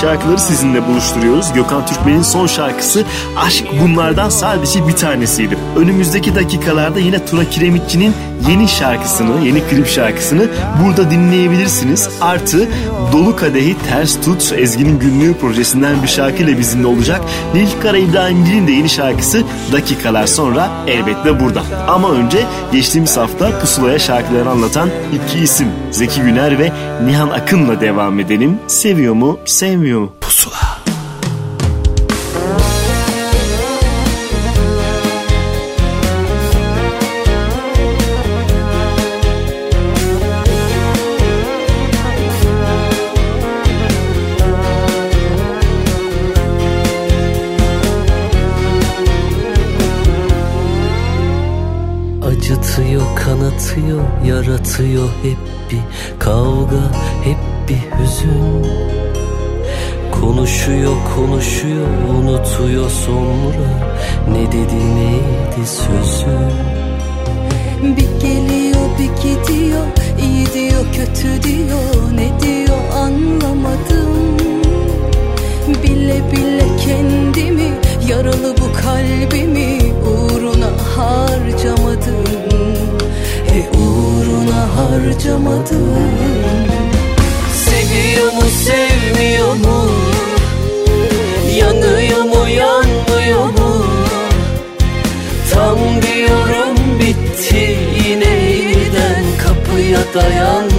şarkıları sizinle buluşturuyoruz. Gökhan Türkmen'in son şarkısı Aşk bunlardan sadece bir tanesiydi. Önümüzdeki dakikalarda yine Tura Kiremitçi'nin yeni şarkısını, yeni klip şarkısını burada dinleyebilirsiniz. Artı Dolu Kadehi Ters Tut Ezgi'nin günlüğü projesinden bir şarkıyla bizimle olacak. Nilkara Kara İbrahimgil'in de yeni şarkısı dakikalar sonra elbette burada. Ama önce geçtiğimiz hafta Pusula'ya şarkılarını anlatan iki isim Zeki Güner ve Nihan Akın'la devam edelim. Seviyor mu, sevmiyor mu? Unutuyor sonra Ne dedi 的样。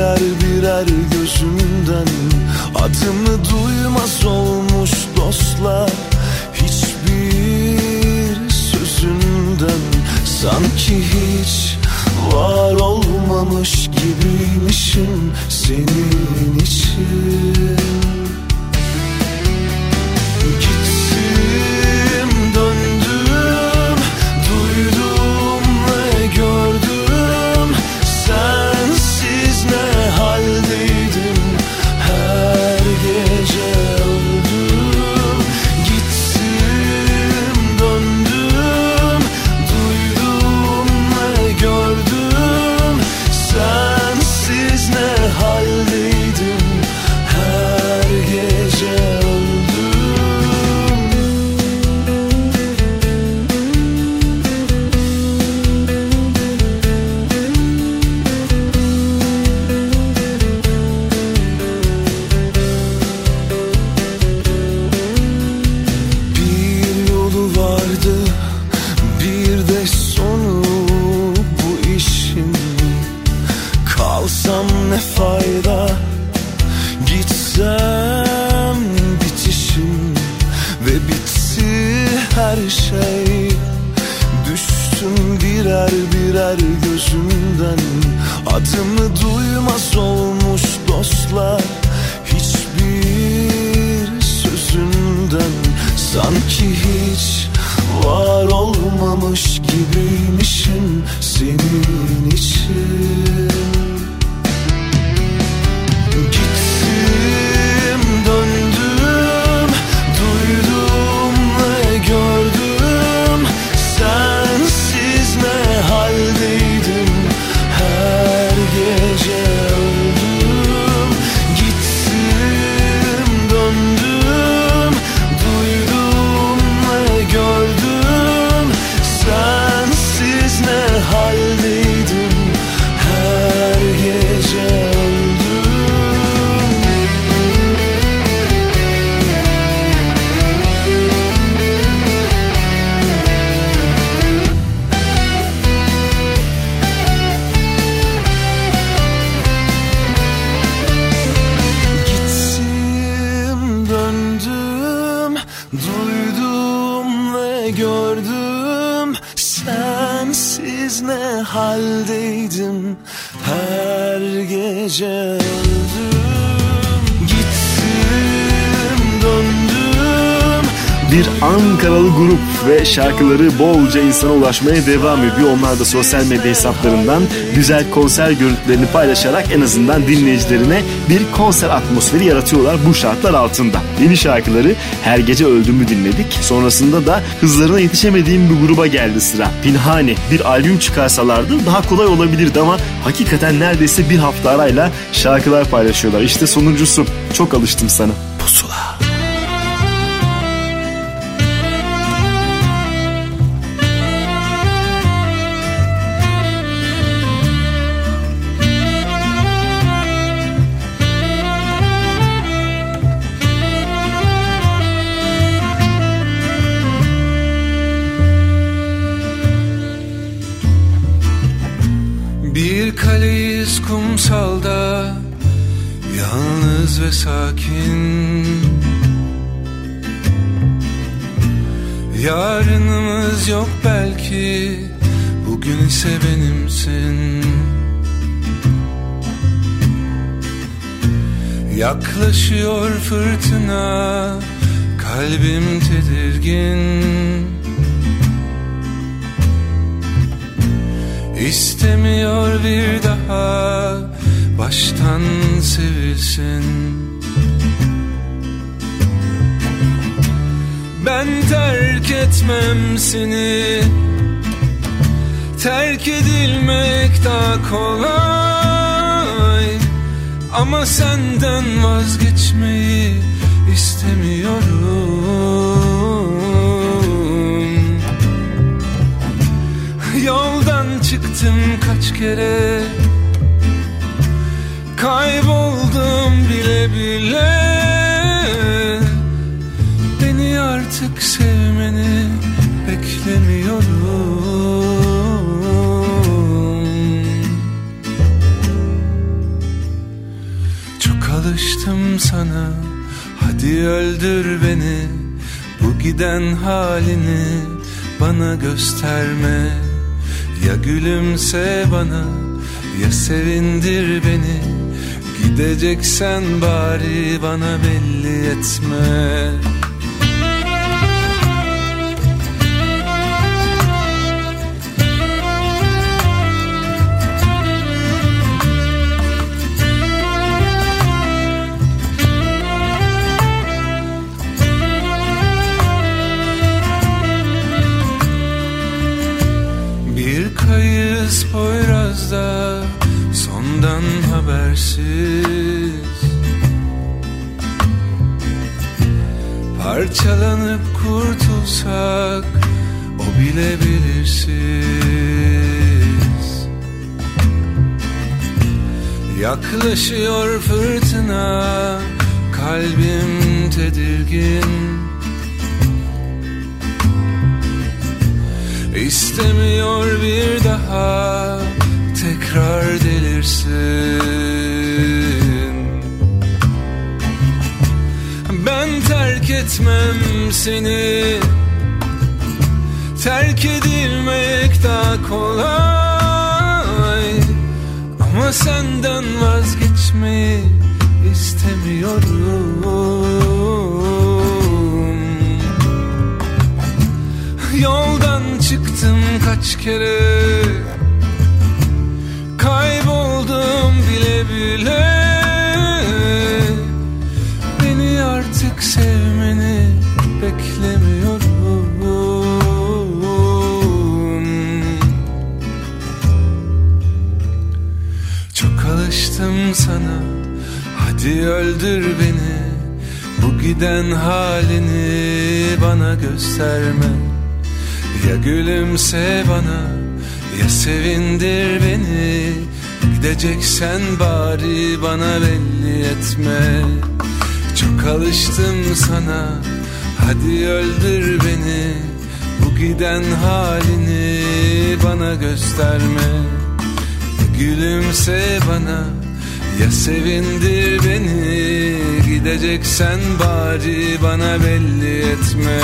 birer birer gözümden. Adımı duymaz olmuş dostlar Hiçbir sözünden Sanki hiç var olmamış gibiymişim senin için. Adımı duymaz olmuş dostlar. Hiçbir sözünden Sanki hiç var olmamış gibiymişim. Seni Ankaralı grup ve şarkıları bolca insana ulaşmaya devam ediyor. Onlar da sosyal medya hesaplarından güzel konser görüntülerini paylaşarak en azından dinleyicilerine bir konser atmosferi yaratıyorlar bu şartlar altında. Yeni şarkıları Her Gece Öldüğümü dinledik. Sonrasında da hızlarına yetişemediğim bir gruba geldi sıra. Pinhane bir albüm çıkarsalardı daha kolay olabilirdi ama hakikaten neredeyse bir hafta arayla şarkılar paylaşıyorlar. İşte sonuncusu. Çok alıştım sana. Kumsalda Yalnız ve sakin. Yarınımız yok belki Bugün ise benimsin. Yaklaşıyor fırtına Kalbim tedirgin İstemiyor bir daha baştan sevilsin. Ben terk etmem seni. Terk edilmek daha kolay. Ama senden vazgeçmeyi istemiyorum. Yoldan çıktım kaç kere. Kayboldum bile bile. Beni artık sevmeni beklemiyorum. Çok alıştım sana. Hadi öldür beni. Bu giden halini bana gösterme Ya gülümse bana ya sevindir beni. Gideceksen bari bana belli etme habersiz. Parçalanıp kurtulsak o bile belirsiz. Yaklaşıyor fırtına kalbim tedirgin. İstemiyor bir daha tekrar delirsin. Ben terk etmem seni. Terk edilmek daha kolay. Ama senden vazgeçmeyi istemiyorum. Yoldan çıktım kaç kere bile. Beni artık sevmeni beklemiyorum Çok alıştım sana. Hadi öldür beni. Bu giden halini bana gösterme. Ya gülümse bana Ya sevindir beni Gideceksen bari bana belli etme. Çok alıştım sana. Hadi öldür beni. Bu giden halini bana gösterme. Gülümse bana. Ya sevindir beni. Gideceksen bari bana belli etme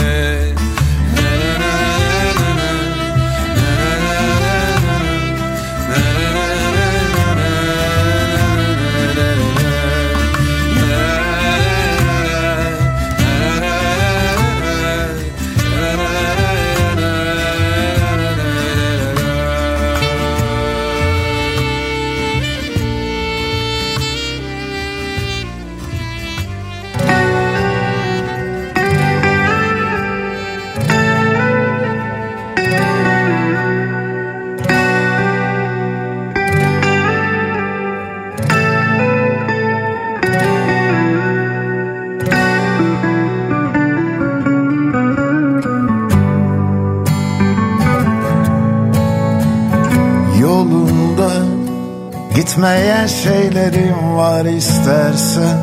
Bitmeyen şeylerim var istersen.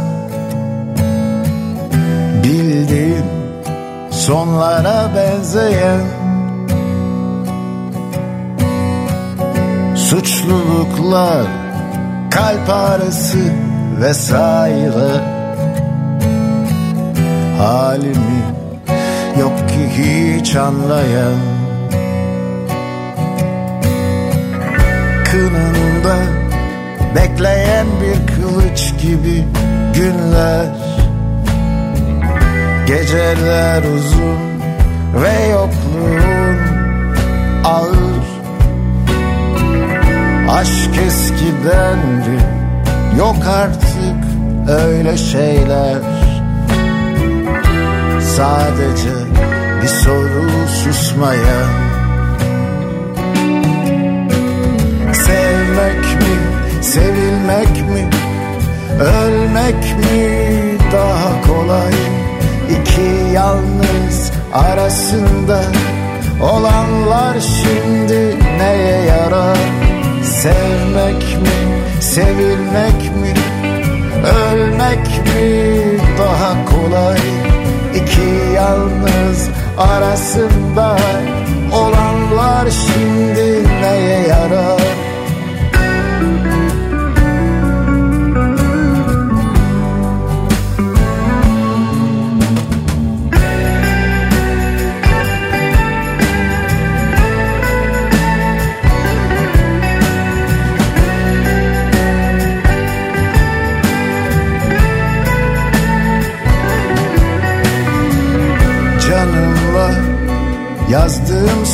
Bildiğin sonlara benzeyen Suçluluklar, kalp ağrısı vesaire. Halimi yok ki hiç anlayan. Kınında bekleyen bir kılıç gibi günler. Geceler uzun ve yokluğun ağır. Aşk eskidendi yok artık öyle şeyler. Sadece bir soru susmayan Sevmek mi, sevilmek mi, ölmek mi daha kolay? İki yalnız arasında olanlar şimdi neye yarar? Sevmek mi, sevilmek mi, ölmek mi daha kolay? İki yalnız arasında olanlar şimdi neye yarar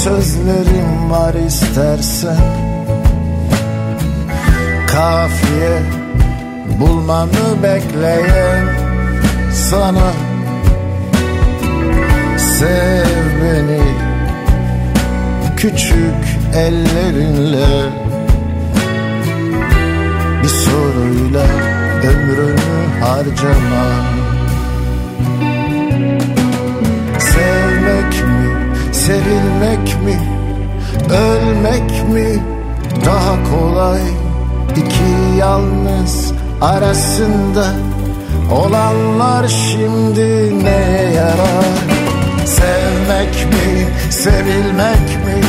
sözlerim var istersen. Kafiye bulmamı bekleyen sana. Sev beni küçük ellerinle. Bir soruyla ömrümü harcama Sevmek mi, sevilmek mi, ölmek mi daha kolay? İki yalnız arasında olanlar şimdi neye yarar? Sevmek mi, sevilmek mi,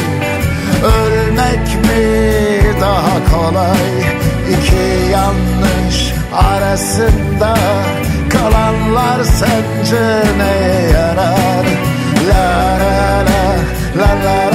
ölmek mi daha kolay? İki yanlış arasında kalanlar sence neye yarar? La la la la la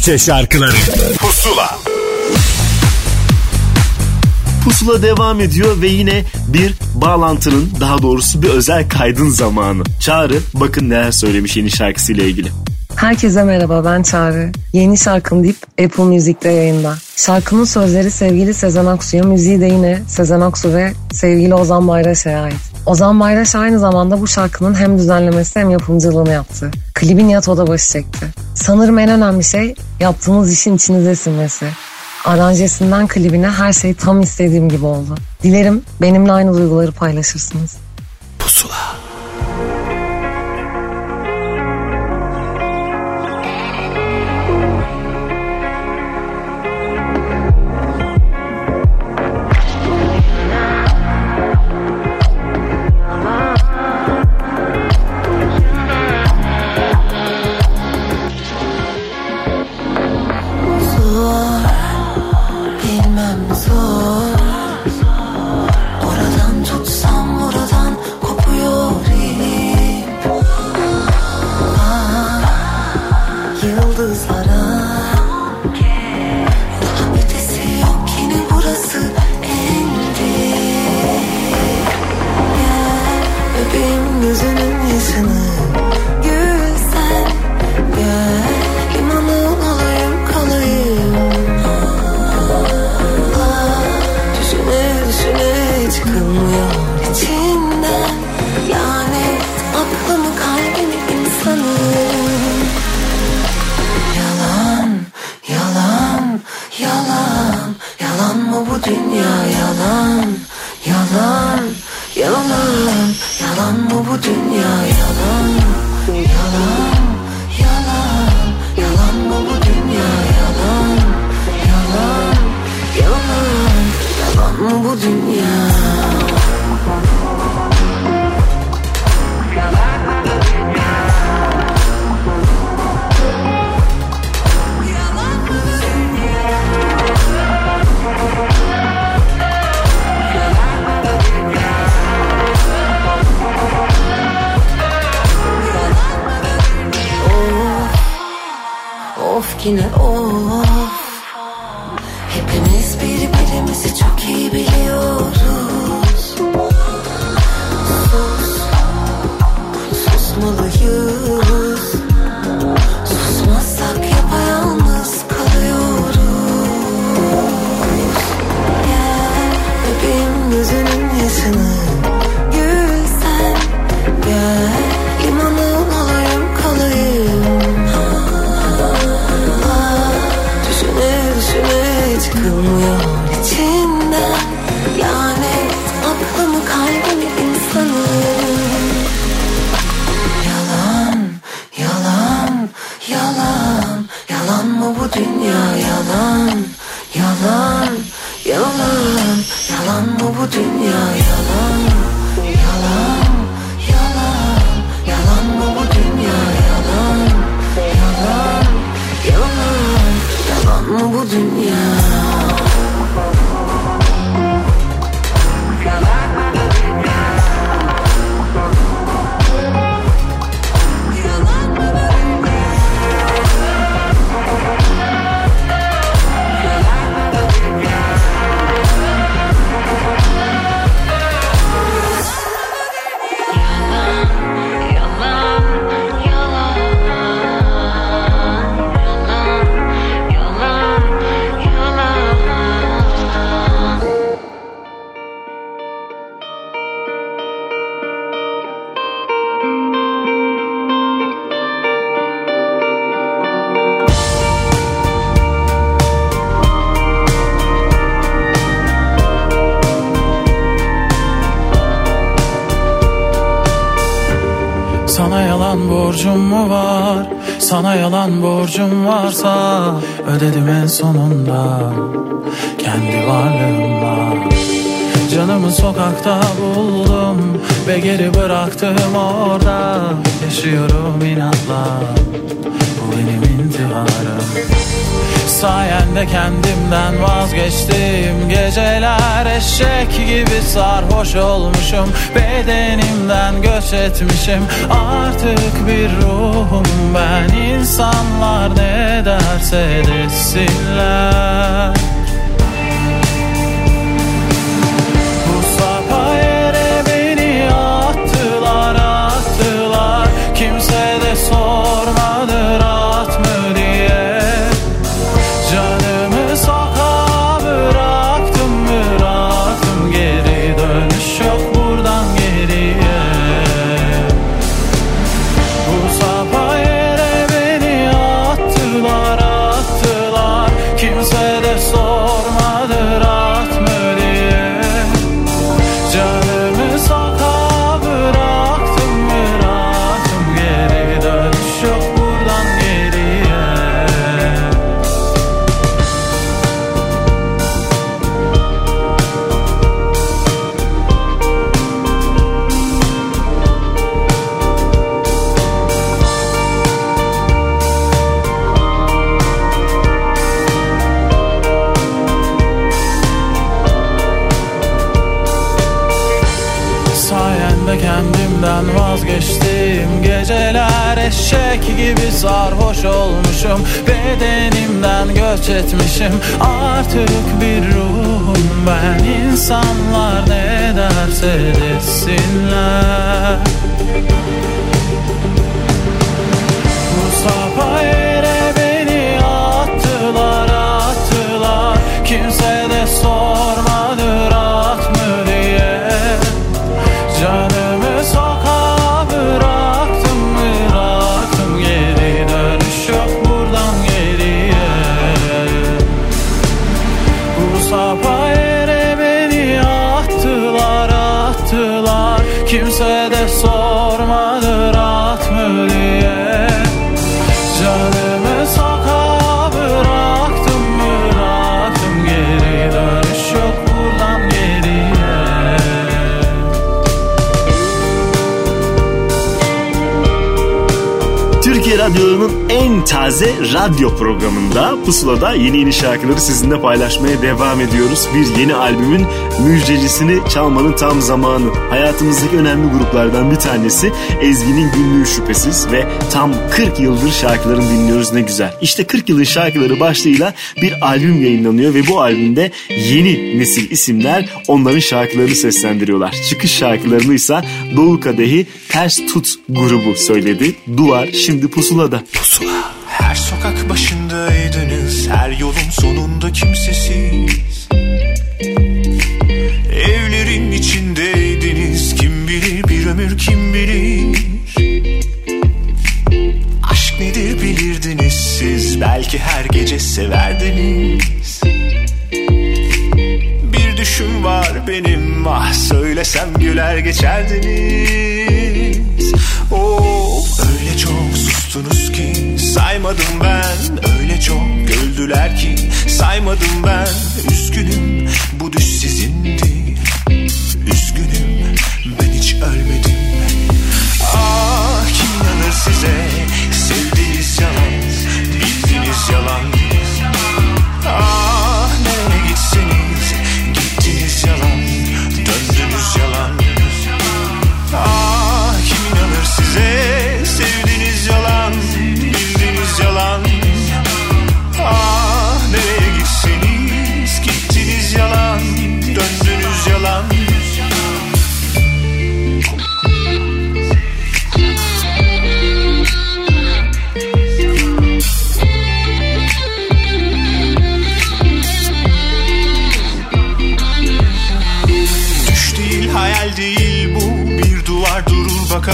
Türkçe şarkıları Pusula Pusula devam ediyor ve yine bir bağlantının daha doğrusu bir özel kaydın zamanı. Çağrı bakın neler söylemiş yeni şarkısıyla ilgili. Herkese merhaba ben Çağrı. Yeni şarkım deyip Apple Music'te yayında. Şarkının sözleri sevgili Sezen Aksu'ya, müziği de yine Sezen Aksu ve sevgili Ozan Bayraş'a ait. Ozan Bayraş aynı zamanda bu şarkının hem düzenlemesi hem yapımcılığını yaptı. Klibi Nihat Odabaşı çekti. Sanırım en önemli şey yaptığımız işin içinize sinmesi. Aranjesinden klibine her şey tam istediğim gibi oldu. Dilerim benimle aynı duyguları paylaşırsınız. Pusula borcum varsa ödedim en sonunda. sarhoş olmuşum Bedenimden göç etmişim. Artık bir ruhum ben. İnsanlar ne derse desinler. bedenimden göç etmişim. Artık bir ruhum ben. İnsanlar ne derse desin. En taze radyo programında Pusula'da yeni yeni şarkıları sizinle paylaşmaya devam ediyoruz. Bir yeni albümün müjdecisini çalmanın tam zamanı. Hayatımızdaki önemli gruplardan bir tanesi Ezgi'nin günlüğü şüphesiz ve tam 40 yıldır şarkılarını dinliyoruz ne güzel. İşte 40 yılın şarkıları başlığıyla bir albüm yayınlanıyor ve bu albümde yeni nesil isimler onların şarkılarını seslendiriyorlar. Çıkış şarkılarını ise Doğu Kadehi Ters Tut grubu söyledi. Duvar şimdi pusulada. Pusula. Her sokak başındaydınız Her yolun sonunda kimsesiz. Evlerin içindeydiniz Kim bilir bir ömür kim bilir. Aşk nedir bilirdiniz siz Belki her gece severdiniz. Bir düşüm var benim Ah söylesem güler geçerdiniz. Oh öyle çok sustunuz ki Saymadım ben öyle çok güldüler ki. Saymadım ben üzgünüm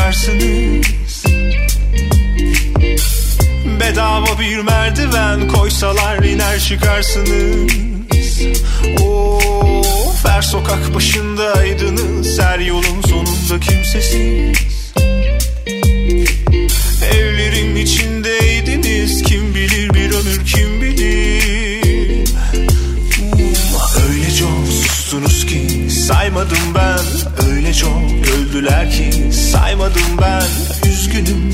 durur bakarsınız Bedava bir merdiven koysalar iner çıkarsınız. Of her sokak başındaydınız Her yolun sonunda kimsesiz. Evlerin içindeydiniz Kim bilir bir ömür kim bilir. Öyle çok sustunuz ki Saymadım ben çok. Öldüler ki Saymadım ben Üzgünüm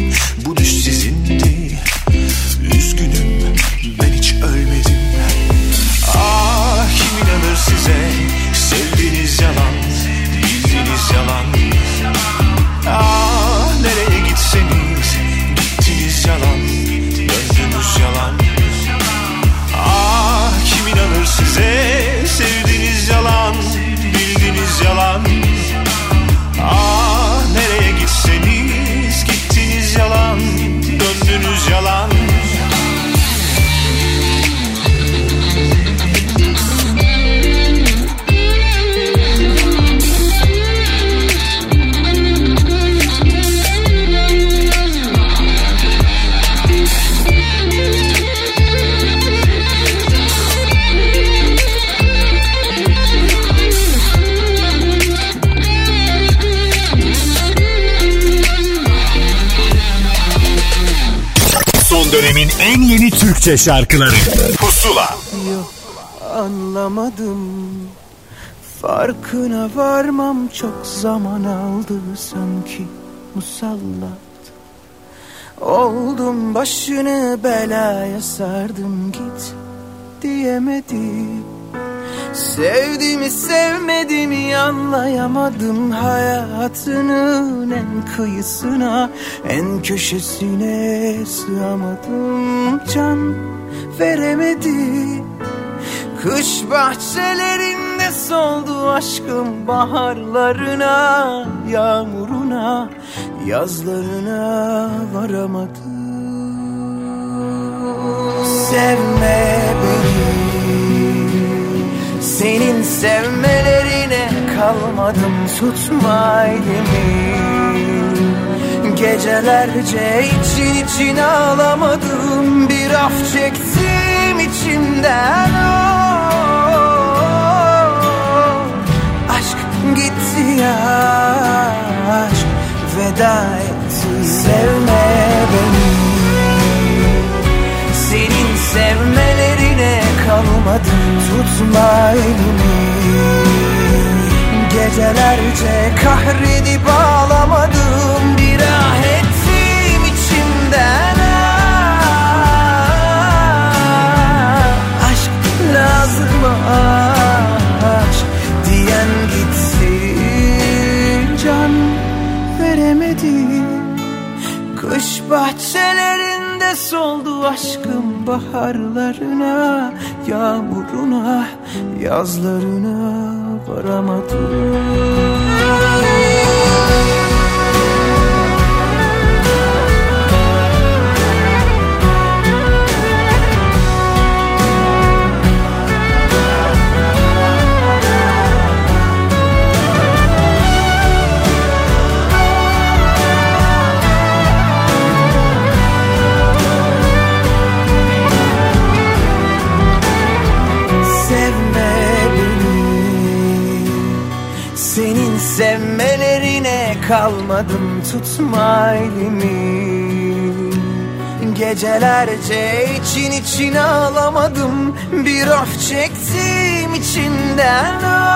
Türkçe şarkıları. Pusula. Yok anlamadım. Farkına varmam çok zaman aldı sanki musallat. Oldum başını belaya sardım git diyemedim Sevdiğimi sevmediğimi anlayamadım Hayatının en kıyısına En köşesine sığamadım. Can veremedi. Kış bahçelerinde soldu aşkım Baharlarına, yağmuruna Yazlarına varamadım. Sevme beni senin sevmelerine kalmadım tutma elimi Gecelerce için için ağlamadım Bir af çektim içimden oh. Aşk gitti ya aşk veda etti Sevme beni. Senin sevmelerine kalmadı tutma elimi. Gecelerce kahredip ağlamadım bir ah ettim içimden. Ah, Aşk lazım mı? Ah, aşk diyen gitsin Can veremedim kış bahçeleri soldu aşkım baharlarına Yağmuruna, yazlarına varamadım kalmadım Tutma elimi. Gecelerce için için ağlamadım Bir of çektim gitti ya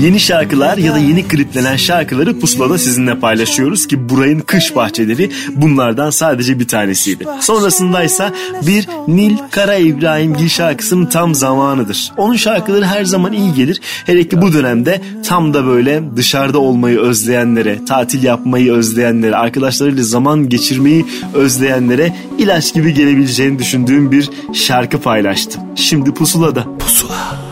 Yeni şarkılar ya da yeni kliplenen şarkıları pusulada sizinle paylaşıyoruz ki Buray'ın Kış Bahçeleri bunlardan sadece bir tanesiydi. Sonrasındaysa bir Nil Kara İbrahimgil şarkısının tam zamanıdır. Onun şarkıları her zaman iyi gelir. Hele ki bu dönemde tam da böyle dışarıda olmayı özleyenlere, tatil yapmayı özleyenlere, arkadaşlarıyla zaman geçirmeyi özleyenlere ilaç gibi gelebileceğini düşündüğüm bir şarkı paylaştım. Şimdi pusulada. Pusula.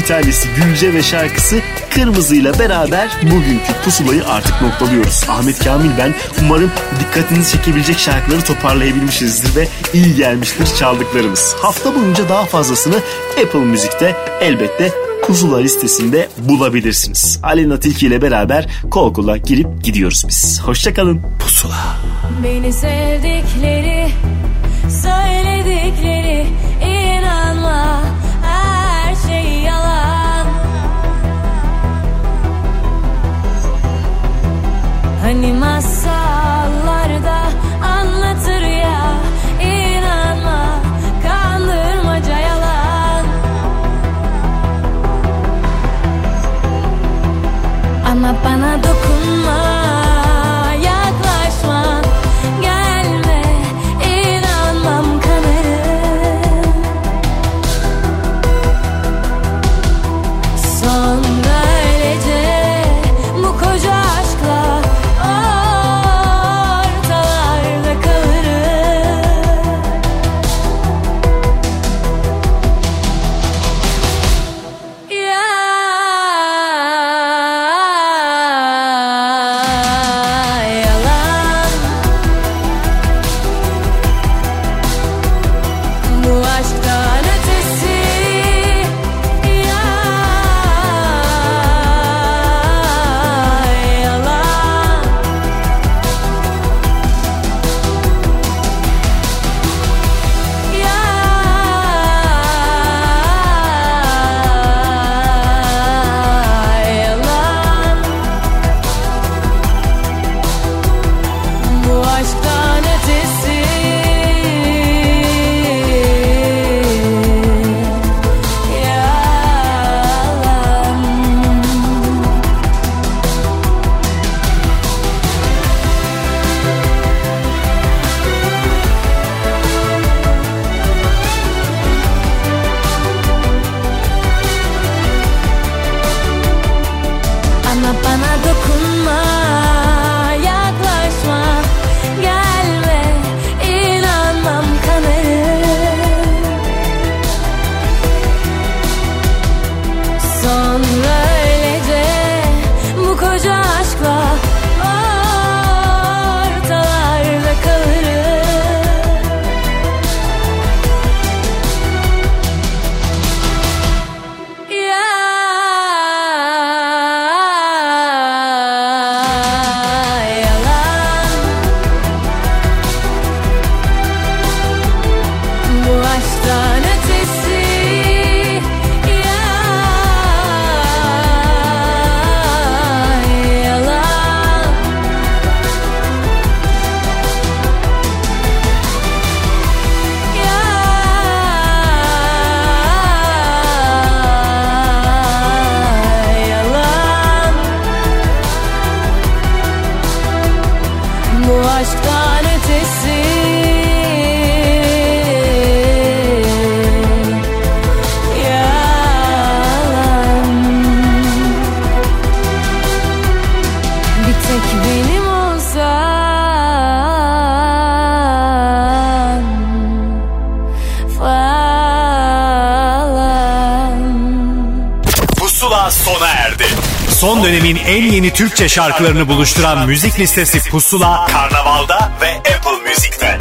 bir tanesi Gülce ve şarkısı Kırmızı'yla beraber bugünkü pusulayı artık noktalıyoruz. Ahmet Kamil ben umarım dikkatinizi çekebilecek şarkıları toparlayabilmişizdir ve iyi gelmiştir çaldıklarımız. Hafta boyunca daha fazlasını Apple Müzik'te elbette Pusula listesinde bulabilirsiniz. Alena Tilki ile beraber kol kola girip gidiyoruz biz. Hoşçakalın. Pusula. Beni sevdikleri yeni Türkçe şarkılarını buluşturan müzik listesi Pusula, Karnaval'da ve Apple Müzik'te.